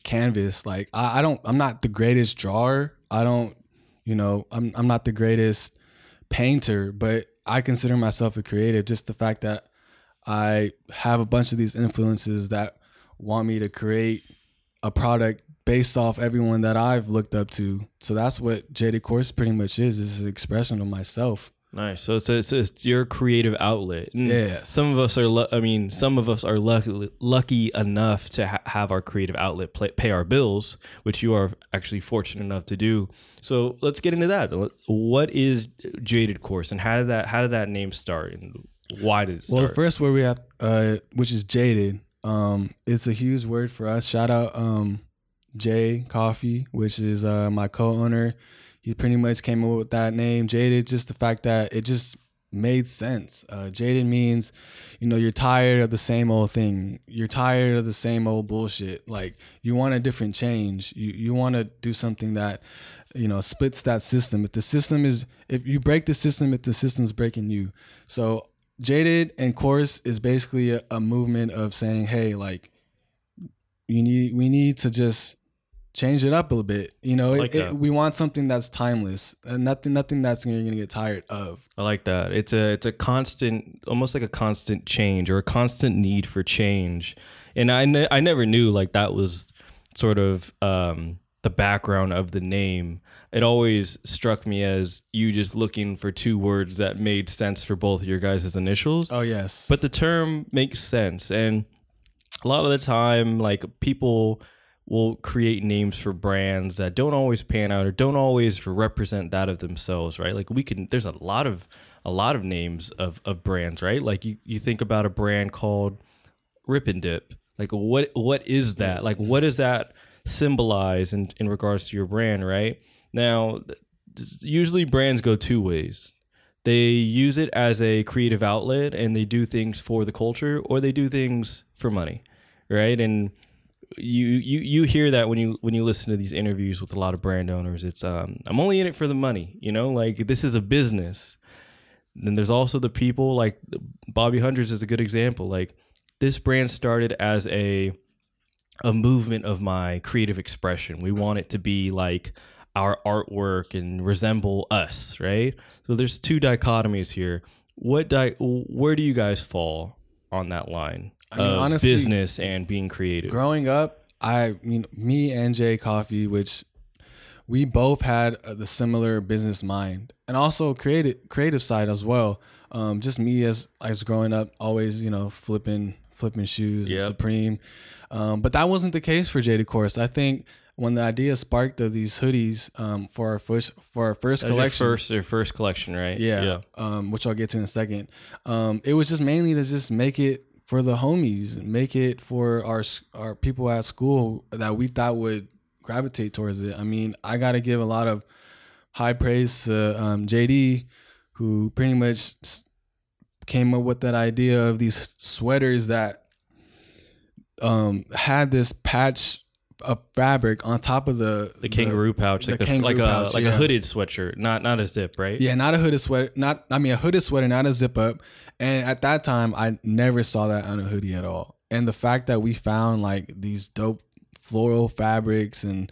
canvas. Like I, I don't, I'm not the greatest drawer. I don't, you know, I'm I'm not the greatest painter, but I consider myself a creative. Just the fact that I have a bunch of these influences that want me to create a product based off everyone that I've looked up to. So that's what Jaded Course pretty much is. Is an expression of myself. Nice. So it's, it's it's your creative outlet. And Yes. Some of us are. Lu- I mean, some of us are lucky lucky enough to ha- have our creative outlet play, pay our bills, which you are actually fortunate enough to do. So let's get into that. What is Jaded Course, and how did that how did that name start, and why did it start? Well, the first word we have, uh, which is jaded. Um, it's a huge word for us. Shout out um, Jay Coffee, which is uh, my co-owner. He pretty much came up with that name, Jaded. Just the fact that it just made sense. Uh, jaded means, you know, you're tired of the same old thing. You're tired of the same old bullshit. Like you want a different change. You you want to do something that, you know, splits that system. If the system is, if you break the system, if the system's breaking you. So jaded and course is basically a, a movement of saying, hey, like, you need we need to just change it up a little bit. You know, like it, it, we want something that's timeless and nothing nothing that's you're gonna get tired of. I like that. It's a it's a constant, almost like a constant change or a constant need for change. And I ne- I never knew like that was sort of um, the background of the name. It always struck me as you just looking for two words that made sense for both your guys' initials. Oh yes, but the term makes sense and a lot of the time like people will create names for brands that don't always pan out or don't always represent that of themselves, right? Like we can there's a lot of a lot of names of, of brands, right? Like you, you think about a brand called RipNDip. Like what what is that? Like what does that symbolize in, in regards to your brand, right? Now usually brands go two ways. They use it as a creative outlet and they do things for the culture or they do things for money, right? And you you you hear that when you when you listen to these interviews with a lot of brand owners it's um i'm only in it for the money you know? Like this is a business. Then there's also the people like bobby hundreds is a good example. Like this brand started as a a movement of my creative expression. We want it to be like our artwork and resemble us right? So there's two dichotomies here. What di- where do you guys fall on that line I mean, honestly, business and being creative. Growing up, I mean, me and Jay Coffee, which we both had the similar business mind and also creative creative side as well. Um, just me as as growing up, always you know flipping flipping shoes, yep. Supreme. Um, but that wasn't the case for Jaded Course. I think when the idea sparked of these hoodies um, for our first for our first That's collection, your first your first collection, right? Yeah, yeah. Um, which I'll get to in a second. Um, it was just mainly to just make it for the homies, make it for our our people at school that we thought would gravitate towards it. I mean, I got to give a lot of high praise to um, JD, who pretty much came up with that idea of these sweaters that um, had this patch of fabric on top of the the kangaroo the, pouch, like the, the like pouch, a like yeah. a hooded sweatshirt, not not a zip, right? Yeah, not a hooded sweater, not I mean a hooded sweater, not a zip up. And at that time, I never saw that on a hoodie at all. And the fact that we found like these dope floral fabrics and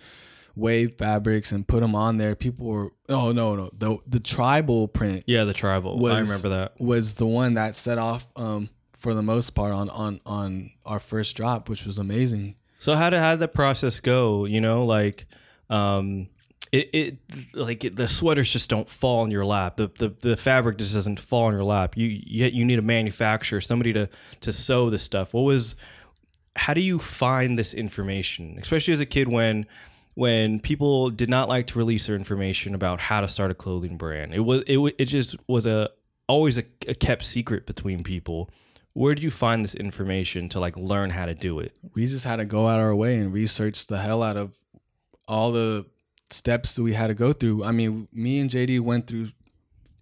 wave fabrics and put them on there, people were oh no no the the tribal print. Yeah, the tribal. Was, I remember that was the one that set off um for the most part on on on our first drop, which was amazing. So how did how did the process go? You know, like um it, it like it, the sweaters just don't fall in your lap. The, the the fabric just doesn't fall in your lap. You you, you need a manufacturer, somebody to to sew this stuff. What was how do you find this information, especially as a kid when when people did not like to release their information about how to start a clothing brand? It was it it just was a always a, a kept secret between people. Where do you find this information to like learn how to do it? We just had to go out our way and research the hell out of all the steps that we had to go through. I mean, me and JD went through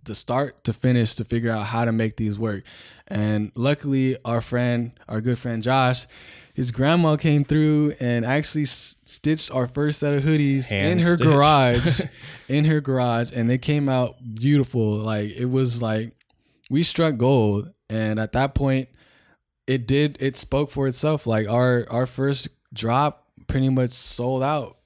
the start to finish to figure out how to make these work. And luckily, our friend, our good friend Josh, his grandma came through and actually stitched our first set of hoodies Hand in her garage, in her garage, and they came out beautiful. Like it was like we struck gold. And at that point, it did. It spoke for itself. Like our our first drop pretty much sold out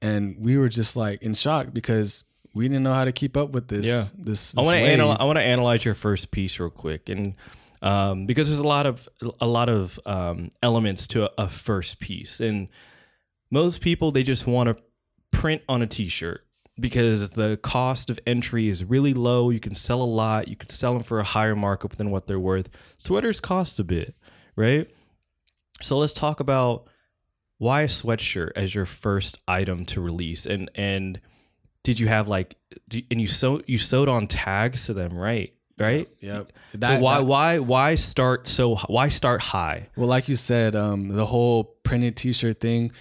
and we were just like in shock because we didn't know how to keep up with this. Yeah. This. this I want to analyze. I want to analyze your first piece real quick, and um, because there's a lot of a lot of um, elements to a, a first piece, and most people they just want to print on a T-shirt because the cost of entry is really low. You can sell a lot. You can sell them for a higher markup than what they're worth. Sweaters cost a bit, right? So let's talk about why a sweatshirt as your first item to release and and did you have like and you sew you sewed on tags to them right right? Yep. so why why why start so why start high? Well, like you said, um, the whole printed T-shirt thing.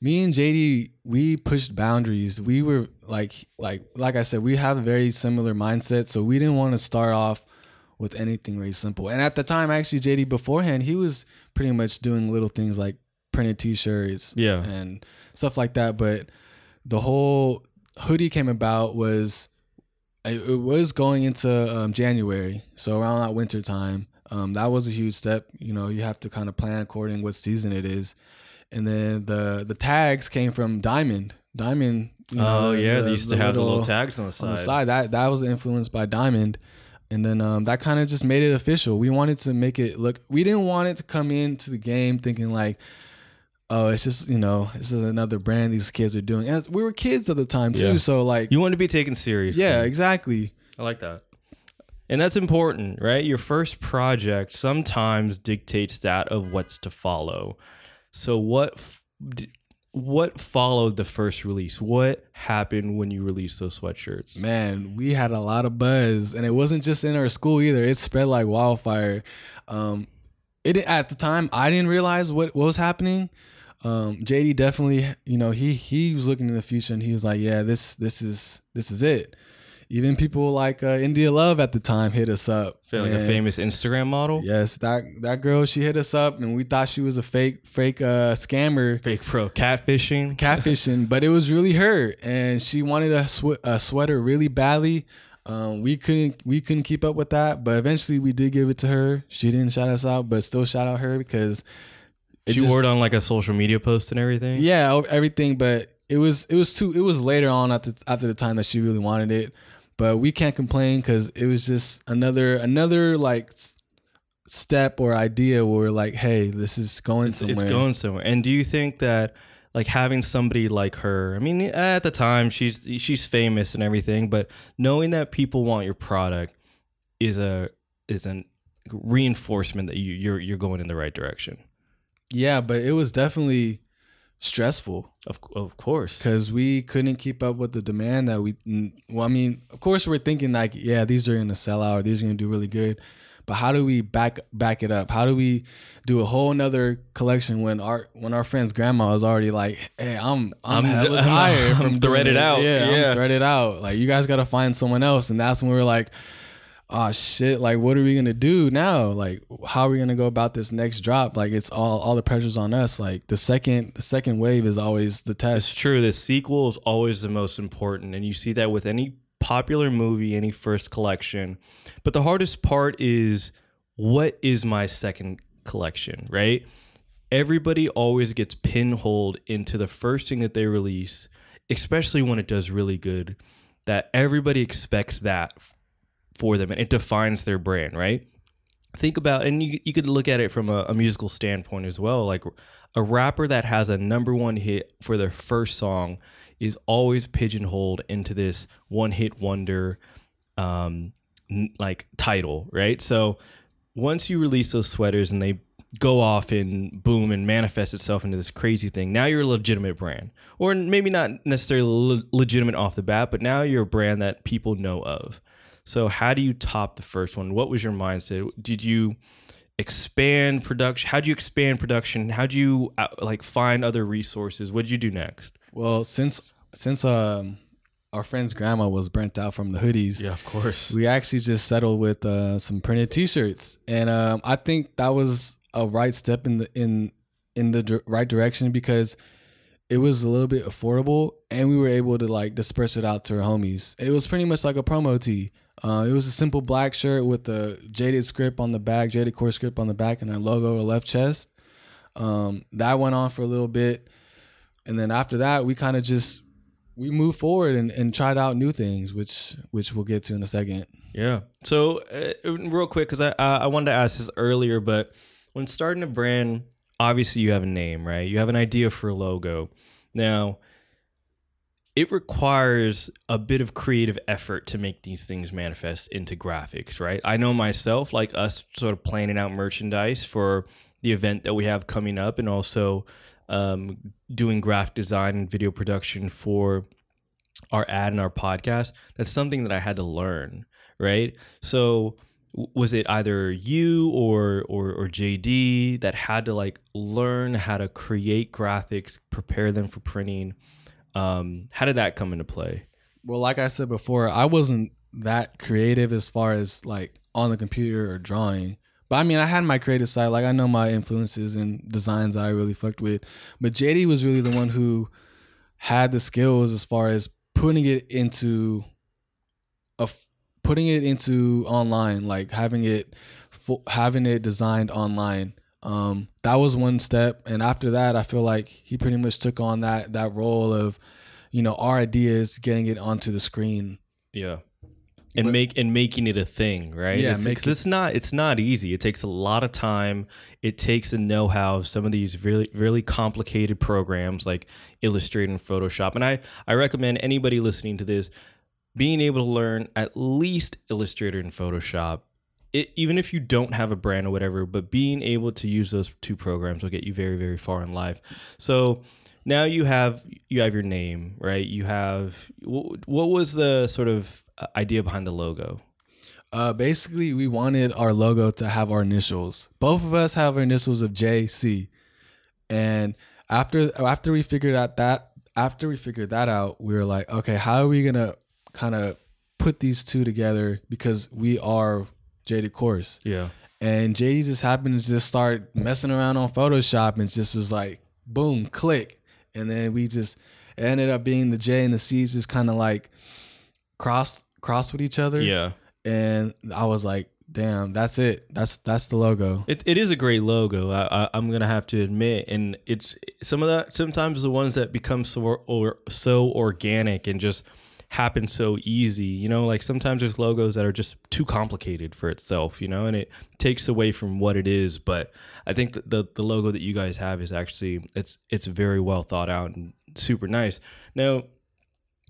Me and JD, we pushed boundaries. We were like, like, like I said, we have a very similar mindset. So we didn't want to start off with anything very simple. And at the time, actually, JD beforehand, he was pretty much doing little things like printed T-shirts, Yeah. and stuff like that. But the whole hoodie came about was it it was going into um, January, so around that winter time. Um, that was a huge step. You know, you have to kind of plan according what season it is. And then the the tags came from Diamond. Diamond. You know, oh the- yeah, the- they used to have the little little- tags on the side. on the side. That that was influenced by Diamond, and then um, that kind of just made it official. We wanted to make it look. We didn't want it to come into the game thinking like, oh, it's just you know, this is another brand these kids are doing. And we were kids at the time too, Yeah. so like, You want to be taken seriously. yeah, exactly. I like that. And that's important, right? Your first project sometimes dictates that of what's to follow. So what what followed the first release? What happened when you released those sweatshirts? Man, we had a lot of buzz, and it wasn't just in our school either. It spread like wildfire. Um, it at the time I didn't realize what, what was happening. Um, JD definitely, you know, he he was looking in the future, and he was like, "Yeah, this this is this is it." Even people like uh, India Love at the time hit us up. Like a famous Instagram model? Yes, that that girl, she hit us up, and we thought she was a fake fake uh, scammer Fake pro catfishing. catfishing, but it was really her, and she wanted a, sw- a sweater really badly. Um, we couldn't we couldn't keep up with that, but eventually we did give it to her. She didn't shout us out, but still shout out her because it She just- wore it on like a social media post and everything. yeah everything. But it was it was too it was later on at the after the time that she really wanted it, but we can't complain because it was just another another like step or idea where we're like, hey, this is going it's, somewhere. it's going somewhere. And do you think that like having somebody like her, I mean at the time she's she's famous and everything, but knowing that people want your product is a is a reinforcement that you you're you're going in the right direction. Yeah, but it was definitely stressful. Of of course. because we couldn't keep up with the demand that we well i mean of course we're thinking like yeah these are going to sell out or these are going to do really good but how do we back back it up how do we do a whole nother collection when our when our friend's grandma is already like hey i'm i'm, I'm- hella I'm- tired I'm from doing threaded it. out. yeah, Yeah. i'm threaded out like you guys got to find someone else and that's when we are like oh shit like what are we gonna do now like how are we gonna go about this next drop like it's all all the pressure's on us like the second the second wave is always the test It's true. The sequel is always the most important, and you see that with any popular movie, any first collection. But the hardest part is what is my second collection, right? Everybody always gets pinholed into the first thing that they release, especially when it does really good. That everybody expects that for them, and it defines their brand, right? think about and you, you could look at it from a, a musical standpoint as well like a rapper that has a number one hit for their first song is always pigeonholed into this one hit wonder um like title right? So once you release those sweaters and they go off and boom and manifest itself into this crazy thing now you're a legitimate brand. Or maybe not necessarily le- legitimate off the bat but now you're a brand that people know of so how do you top the first one? What was your mindset? Did you expand production? How'd you expand production? How'd you uh, like find other resources? What did you do next? Well, since since um our friend's grandma was burnt out from the hoodies, Yeah, of course. we actually just settled with uh, some printed T-shirts, and um, I think that was a right step in the in in the right direction because it was a little bit affordable, and we were able to like disperse it out to our homies. It was pretty much like a promo tee. Uh, it was a simple black shirt with the jaded script on the back, jaded core script on the back, and our logo, our left chest. Um, that went on for a little bit, and then after that, we kind of just we moved forward and, and tried out new things, which which we'll get to in a second. Yeah. So uh, real quick, because I I wanted to ask this earlier, but when starting a brand, obviously you have a name, right? You have an idea for a logo. Now, it requires a bit of creative effort to make these things manifest into graphics, right? I know myself, like us, sort of planning out merchandise for the event that we have coming up, and also um, doing graphic design and video production for our ad and our podcast. That's something that I had to learn right? So was it either you or or or JD that had to like learn how to create graphics, prepare them for printing? Um, how did that come into play? Well, like I said before, I wasn't that creative as far as like on the computer or drawing. But I mean, I had my creative side. Like I know my influences and designs that I really fucked with. But JD was really the one who had the skills as far as putting it into a putting it into online, like having it having it designed online. Um, that was one step, and after that, I feel like he pretty much took on that that role of, you know, our ideas getting it onto the screen. Yeah. And But- make and making it a thing, right? Yeah, it's, it- it's not it's not easy. It takes a lot of time. It takes a know-how of some of these really really complicated programs like Illustrator and Photoshop. And I I recommend anybody listening to this being able to learn at least Illustrator and Photoshop. It, even if you don't have a brand or whatever, but being able to use those two programs will get you very very far in life. So now you have you have your name right you have wh- what was the sort of uh, idea behind the logo Uh, basically, we wanted our logo to have our initials. Both of us have our initials of JC, and after after we figured out that after we figured that out, we were like, okay, how are we gonna kind of put these two together because we are Jaded Course, yeah. And JD just happened to just start messing around on Photoshop and just was like, boom, click, and then we just ended up being the J and the C's just kind of like crossed crossed with each other. Yeah. And I was like, "Damn, that's it. That's that's the logo." it, it is a great logo I, I, i'm gonna have to admit. And it's some of that sometimes the ones that become so or so organic and just happen so easy you know? Like sometimes there's logos that are just too complicated for itself you know? And it takes away from what it is but i think the, the logo that you guys have is actually it's it's very well thought out and super nice. Now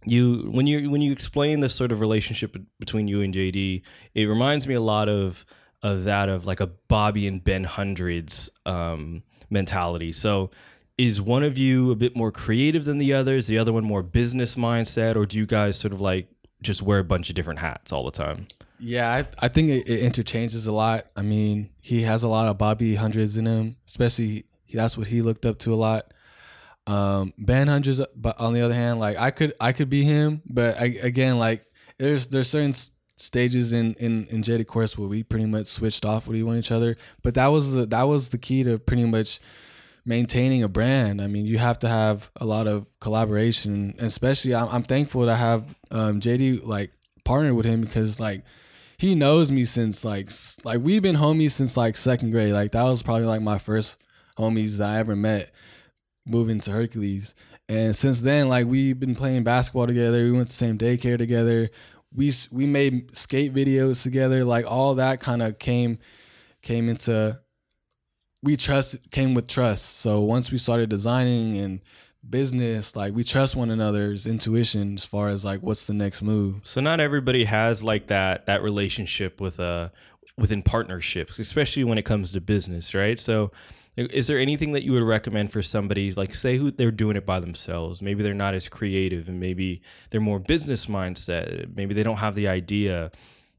you when you when you explain this sort of relationship between you and JD, it reminds me a lot of of that of like a Bobby and Ben Hundreds um, mentality. So, is one of you a bit more creative than the others? The other one more business mindset, or do you guys sort of like just wear a bunch of different hats all the time? Yeah, I, I think it, it interchanges a lot. I mean, he has a lot of Bobby Hundreds in him, especially that's what he looked up to a lot. Um, Ben Hundreds, but on the other hand, like I could I could be him, but I, again, like there's there's certain stages in in in Jaded Course where we pretty much switched off with each other. But that was the that was the key to pretty much maintaining a brand. I mean, you have to have a lot of collaboration, and especially I'm, I'm thankful to have um, JD like partnered with him because like he knows me since like like we've been homies since like second grade. Like that was probably like my first homies I ever met moving to Hercules. And since then, like we've been playing basketball together. We went to the same daycare together. We we made skate videos together. Like all that kind of came came into we trust came with trust. So once we started designing and business, like we trust one another's intuition as far as like what's the next move. So not everybody has like that that relationship with uh within partnerships, especially when it comes to business, right? So is there anything that you would recommend for somebody like say who they're doing it by themselves? Maybe they're not as creative and maybe they're more business mindset. Maybe they don't have the idea.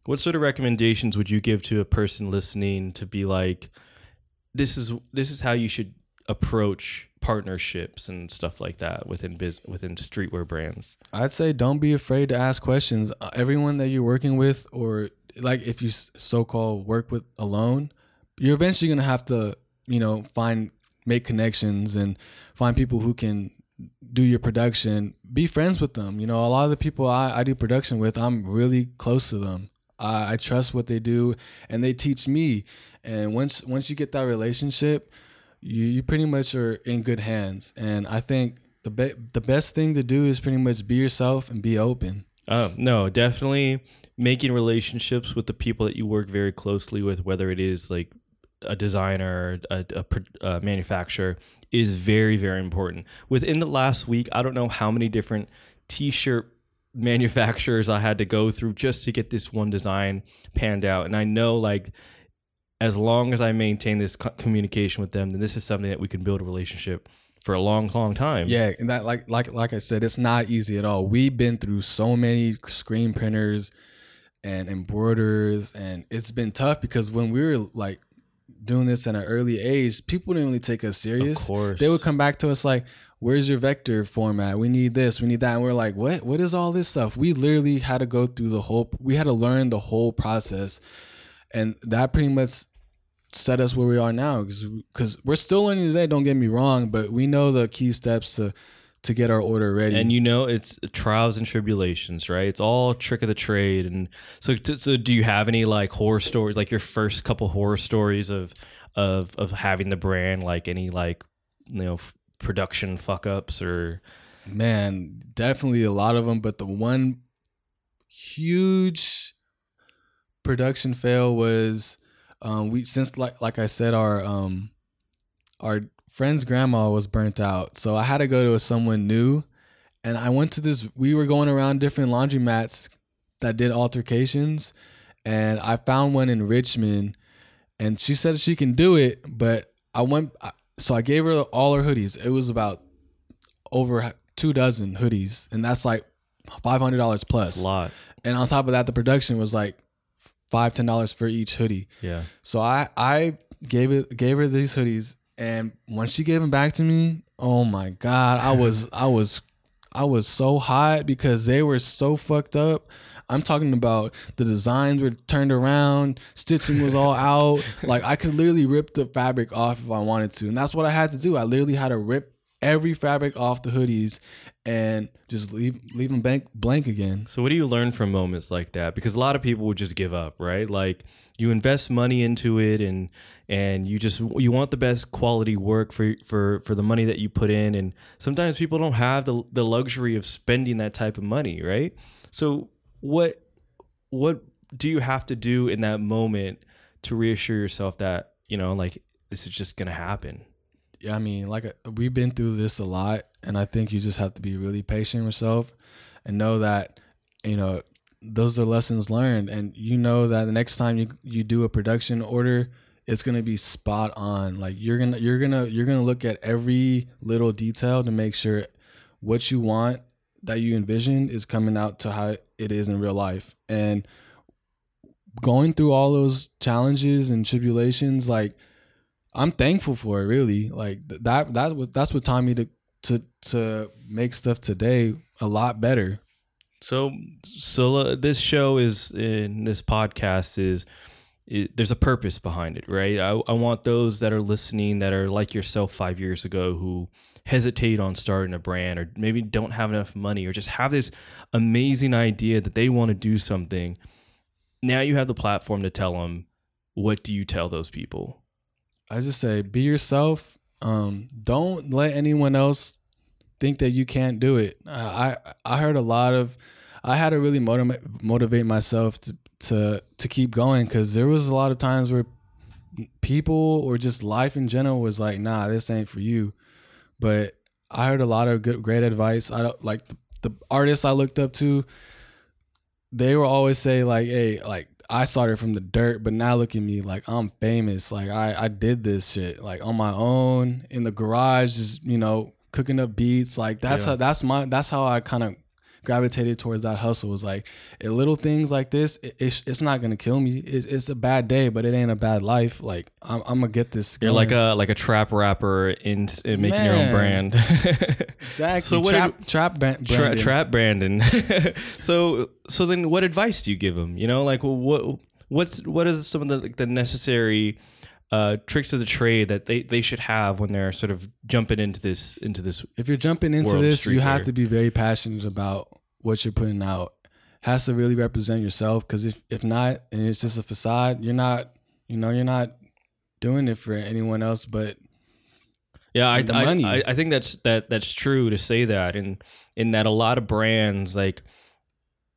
What sort of recommendations would you give to a person listening to be like this is this is how you should approach partnerships and stuff like that within biz within streetwear brands? I'd say don't be afraid to ask questions. Uh, Everyone that you're working with, or like if you so called work with alone, you're eventually gonna have to, you know, find make connections and find people who can do your production. Be friends with them. You know, a lot of the people I, I do production with, I'm really close to them. I, I trust what they do, and they teach me. And once once you get that relationship, you you pretty much are in good hands. And I think the be- the best thing to do is pretty much be yourself and be open. Oh, no, definitely making relationships with the people that you work very closely with, whether it is like a designer, a, a, a manufacturer, is very, very important. Within the last week, I don't know how many different t shirt manufacturers I had to go through just to get this one design panned out. And I know, like, as long as I maintain this co- communication with them, then this is something that we can build a relationship for a long, long time. Yeah, and that like like like I said, it's not easy at all. We've been through so many screen printers and embroiders and it's been tough because when we were like doing this at an early age, people didn't really take us serious. Of course. They would come back to us like, "Where's your vector format? We need this, we need that." And we're like, "What? What is all this stuff?" We literally had to go through the whole. We had to learn the whole process, and that pretty much set us where we are now. Because we're still learning today. Don't get me wrong, but we know the key steps to to get our order ready. and you know it's trials and tribulations right it's all trick of the trade and so so do you have any like horror stories like your first couple horror stories of of of having the brand like any like you know production fuck ups or Man, definitely a lot of them, but the one huge production fail was um we since like like I said our um our friend's grandma was burnt out. So I had to go to someone new and I went to this we were going around different laundromats that did altercations and I found one in Richmond and she said she can do it, but I went so I gave her all her hoodies. It was about over two dozen hoodies, and that's like five hundred dollars it's a lot And on top of that, the production was like five ten dollars for each hoodie. yeah So I I gave it gave her these hoodies, and when she gave them back to me, oh my god, I was I was I was so hot because they were so fucked up. I'm talking about the designs were turned around, stitching was all out. Like I could literally rip the fabric off if I wanted to, and that's what I had to do. I literally had to rip every fabric off the hoodies and just leave leave them blank blank again. So what do you learn from moments like that? Because a lot of people would just give up, right? Like you invest money into it and and you just you want the best quality work for for for the money that you put in and sometimes people don't have the the luxury of spending that type of money, right? So what what do you have to do in that moment to reassure yourself that, you know, like this is just to happen? yeah, I mean, like uh, we've been through this a lot, and I think you just have to be really patient with yourself and know that you know those are lessons learned, and you know that the next time you you do a production order, it's gonna be spot on. Like you're gonna you're gonna you're gonna look at every little detail to make sure what you want that you envision is coming out to how it is in real life, and going through all those challenges and tribulations, like I'm thankful for it. Really, like that. That that's what taught me to to to make stuff today a lot better. So, so uh, this show is in this podcast is, it, there's a purpose behind it, right? I, I want those that are listening that are like yourself five years ago who hesitate on starting a brand or maybe don't have enough money or just have this amazing idea that they want to do something. Now you have the platform to tell them. What do you tell those people? I just say be yourself. Um, don't let anyone else think that you can't do it. I I heard a lot of. I had to really motivate motivate myself to to to keep going because there was a lot of times where people or just life in general was like, nah, this ain't for you. But I heard a lot of good, great advice. I don't like the, the artists I looked up to. They were always say like, hey, like I started from the dirt, but now look at me, like I'm famous. Like I I did this shit like on my own in the garage, just you know cooking up beats. Like that's Yeah. how that's my that's how I kind of gravitated towards that hustle. Was like little things like this. It, it's, it's not gonna kill me. It's, it's a bad day, but it ain't a bad life. Like I'm, I'm gonna get this. You're like a like a trap rapper in, in making your own brand. exactly So what trap trap ban- Tra- trap Brandon. so so then, what advice do you give him? You know, like what what's what is some of the like, the necessary uh, tricks of the trade that they, they should have when they're sort of jumping into this into this? if you're jumping into this, you have to be very passionate about what you're putting out. Has to really represent yourself because if if not, and it's just a facade, you're not, you know, you're not doing it for anyone else. But Yeah, I. I I think that's that that's true to say that, and in that a lot of brands like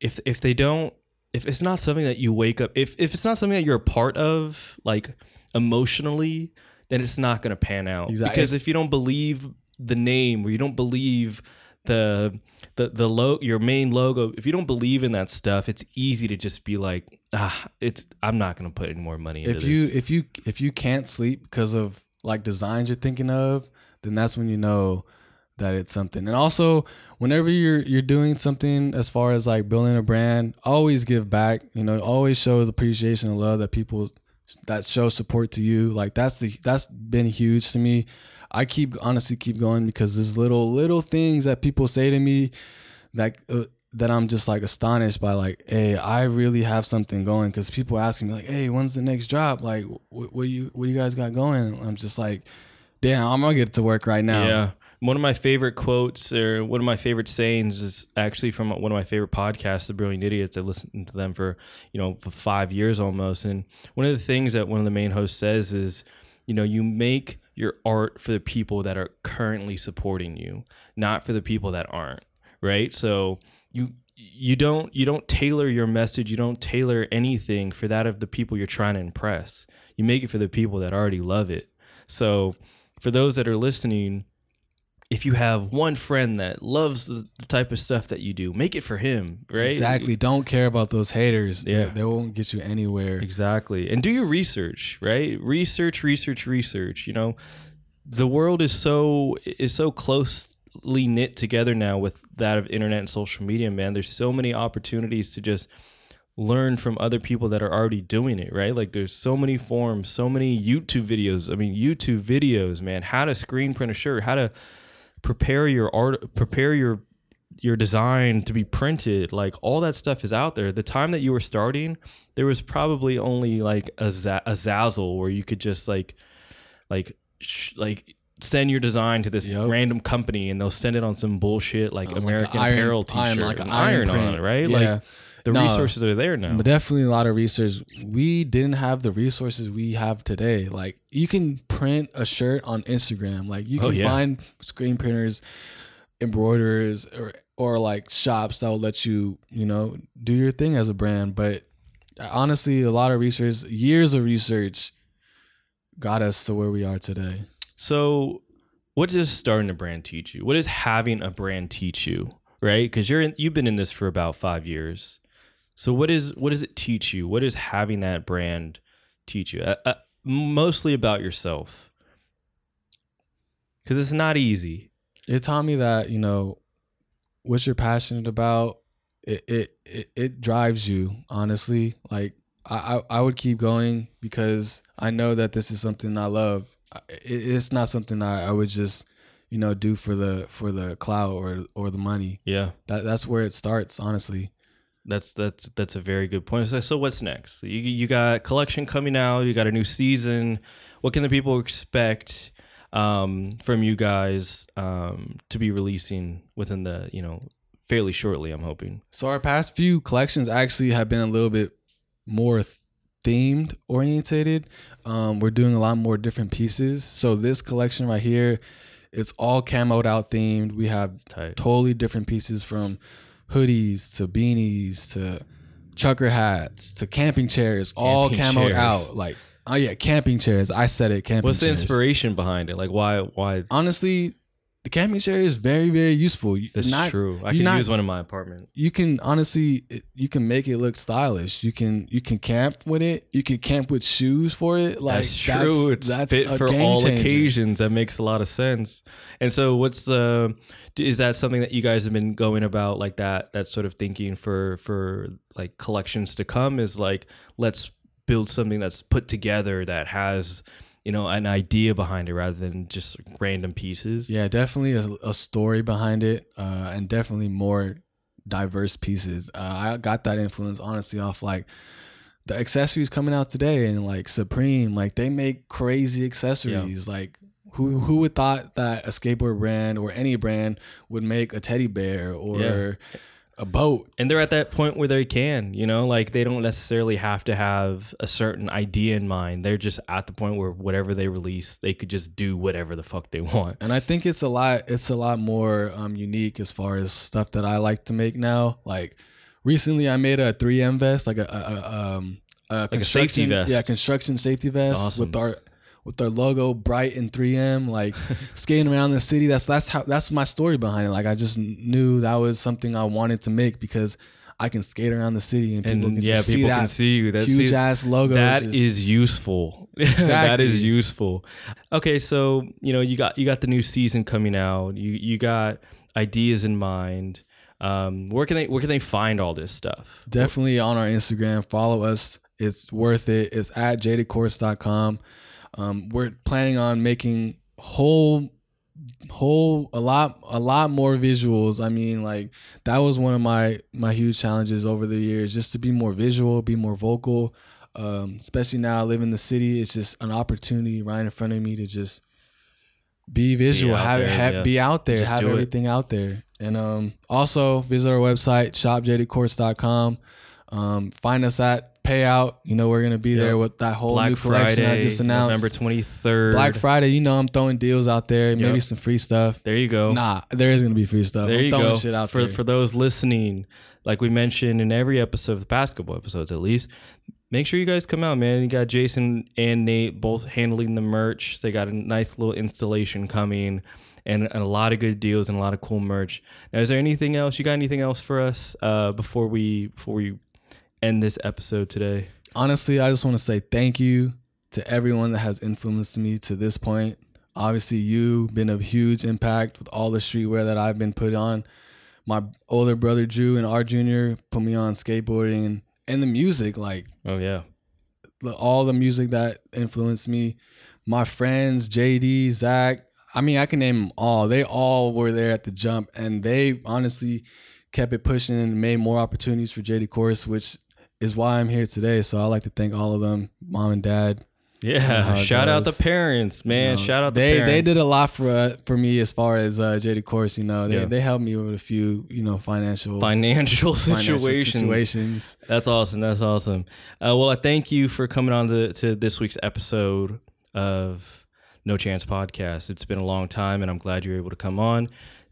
if if they don't if it's not something that you wake up if if it's not something that you're a part of like emotionally then it's not going to pan out Exactly. because if you don't believe the name or you don't believe the the the lo- your main logo if you don't believe in that stuff it's easy to just be like ah it's i'm not going to put any more money into if you this. if you if you can't sleep because of like designs you're thinking of, then that's when you know that it's something. And also, whenever you're you're doing something as far as like building a brand, always give back. You know, always show the appreciation and love that people that show support to you. Like that's the that's been huge to me. I keep honestly keep going because there's little little things that people say to me that uh, that I'm just like astonished by. Like, hey, I really have something going because people asking me like, hey, when's the next drop? Like, what, what you what you guys got going? And I'm just like, damn, I'm gonna get to work right now. Yeah. One of my favorite quotes or one of my favorite sayings is actually from one of my favorite podcasts, The Brilliant Idiots. I listened to them for, you know, for five years almost. And one of the things that one of the main hosts says is, you know, you make your art for the people that are currently supporting you, not for the people that aren't. Right. So you you don't you don't tailor your message, you don't tailor anything for that of the people you're trying to impress. You make it for the people that already love it. So for those that are listening, if you have one friend that loves the, the, type of stuff that you do, make it for him, right? Exactly. Don't care about those haters. Yeah. They, they won't get you anywhere. Exactly. And do your research, right? Research, research, research. You know, the world is so is so closely knit together now with that of internet and social media, man. There's so many opportunities to just learn from other people that are already doing it, right? Like there's so many forums, so many YouTube videos. I mean, YouTube videos, man, how to screen print a shirt, how to prepare your art prepare your your design to be printed like all that stuff is out there the time that you were starting there was probably only like a, a Zazzle where you could just like like sh- like send your design to this Yep. random company and they'll send it on some bullshit like like American an iron- Apparel t-shirt iron- like iron iron on it right Yeah. like the No. resources are there now definitely a lot of research. We didn't have the resources we have today. Like you can print a shirt on Instagram. Like you Oh, can yeah. find screen printers, embroiderers, or or like shops that will let you, you know, do your thing as a brand. But honestly, a lot of research, years of research, got us to where we are today. So, what does starting a brand teach you? What does having a brand teach you? Right? Because you're in, you've been in this for about five years. So, what is what does it teach you? What does having that brand teach you? Uh, uh, mostly about yourself, because it's not easy. it taught me that you know what you're passionate about it it it, it drives you honestly like I, I i would keep going because i know that this is something i love it, it's not something I, I would just you know do for the for the clout or or the money Yeah, that that's where it starts honestly that's that's that's a very good point. So, so what's next? You you got collection coming out. You got a new season. What can the people expect um, from you guys um, to be releasing within the you know fairly shortly? I'm hoping. So our past few collections actually have been a little bit more themed orientated. Um, we're doing a lot more different pieces. So this collection right here, it's all camoed out themed. We have totally different pieces from hoodies to beanies to trucker hats to camping chairs, all Camping camoed chairs. out. Like oh yeah, camping chairs. I said it. Camping chairs. What's the chairs. inspiration behind it? Like why why Honestly, the camping chair is very very useful. You- that's not- true. I you're can not- use one in my apartment. you can honestly it- you can make it look stylish you can you can camp with it you can camp with shoes for it like that's true. it's fit a for game all changer. occasions. That makes a lot of sense. And so, what's the? Is that something that you guys have been going about like that? That sort of thinking for for like collections to come is like let's build something that's put together that has you know an idea behind it rather than just random pieces. yeah definitely a, a story behind it uh and definitely more diverse pieces uh, i got that influence honestly off like the accessories coming out today and like supreme like they make crazy accessories like who who would thought that a skateboard brand or any brand would make a teddy bear or Yeah. A boat and they're at that point where they can you know like they don't necessarily have to have a certain idea in mind they're just at the point where whatever they release they could just do whatever the fuck they want and I think it's a lot. It's a lot more um, unique as far as stuff that I like to make now. Like recently, I made a 3M vest, like a, a, a um a a safety construction- vest. Yeah, construction safety vest awesome. with our with our logo bright in 3M. Like skating around the city. That's that's how that's my story behind it. Like I just knew that was something I wanted to make because I can skate around the city and people and can yeah, people see that can see you. That's huge it. ass logo. That just- is useful. that Exactly. is useful. Okay, so you know you got you got the new season coming out. You you got ideas in mind. Um, where can they where can they find all this stuff? definitely on our Instagram. Follow us. It's worth it. It's at jadedcourse.com. Um, we're planning on making whole whole a lot a lot more visuals. I mean, like that was one of my my huge challenges over the years, just to be more visual, be more vocal. Um, especially now I live in the city, it's just an opportunity right in front of me to just be visual, out have, there, have yeah. be out there, Just have do it. everything out there. And um, also visit our website, shopjadedcourse.com. Um, find us at Payout. You know, we're gonna be Yep. there with that whole Black new collection Friday, I just announced. November twenty third. Black Friday, you know, I'm throwing deals out there, maybe some free stuff. There you go. Nah, there is gonna be free stuff. There I'm you throwing go. shit out for there. for those listening, like we mentioned in every episode of the couple episodes at least, make sure you guys come out, man. You got Jason and Nate both handling the merch. They got a nice little installation coming. And, and a lot of good deals and a lot of cool merch. Now, is there anything else? You got anything else for us uh, before we before we end this episode today? honestly, I just want to say thank you to everyone that has influenced me to this point. Obviously, you've been a huge impact with all the streetwear that I've been put on. My older brother Drew and our junior put me on skateboarding and, and the music, like Oh yeah, the- all the music that influenced me. My friends, JD, Zach. I mean, I can name them all. They all were there at the jump, and they honestly kept it pushing and made more opportunities for Jaded Course, which is why I'm here today. So I like to thank all of them, mom and dad. yeah. Shout out the parents, man. You know, Shout out the they parents. they did a lot for uh, for me as far as uh, Jaded Course. You know, they Yeah. they helped me with a few you know financial financial financial situations. situations. That's awesome. That's awesome. Uh, well, I thank you for coming on to, to this week's episode of No Chance Podcast. It's been a long time, and I'm glad you're able to come on.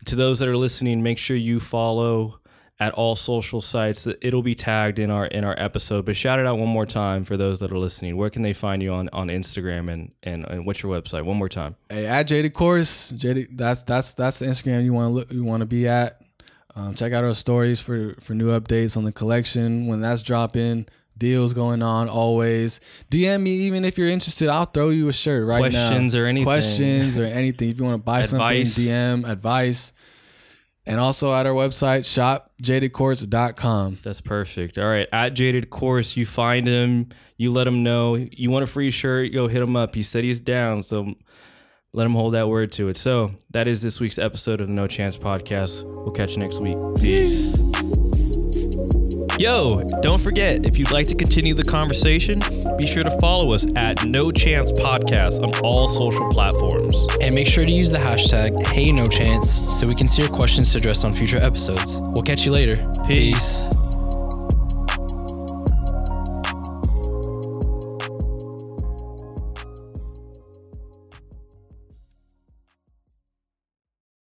To those that are listening, make sure you follow at all social sites. It'll be tagged in our in our episode. But shout it out one more time for those that are listening. Where can they find you on, on Instagram and, and and what's your website? One more time. Hey, at Jaded Course, Jaded, that's that's that's the Instagram you want to look you want to be at. Um, check out our stories for for new updates on the collection when that's dropping. Deals going on always. DM me even if you're interested. I'll throw you a shirt right now. Questions or anything. Questions or anything. If you want to buy Advice. something, DM advice. And also at our website, shopjadedcourse.com. That's perfect. All right, at Jaded Course, you find him, you let him know you want a free shirt, go hit him up. He said he's down, so let him hold that word to it. So that is this week's episode of the No Chance Podcast. We'll catch you next week. Peace. Yo, don't forget, if you'd like to continue the conversation, be sure to follow us at No Chance Podcast on all social platforms. And make sure to use the hashtag HeyNoChance so we can see your questions to address on future episodes. We'll catch you later. Peace.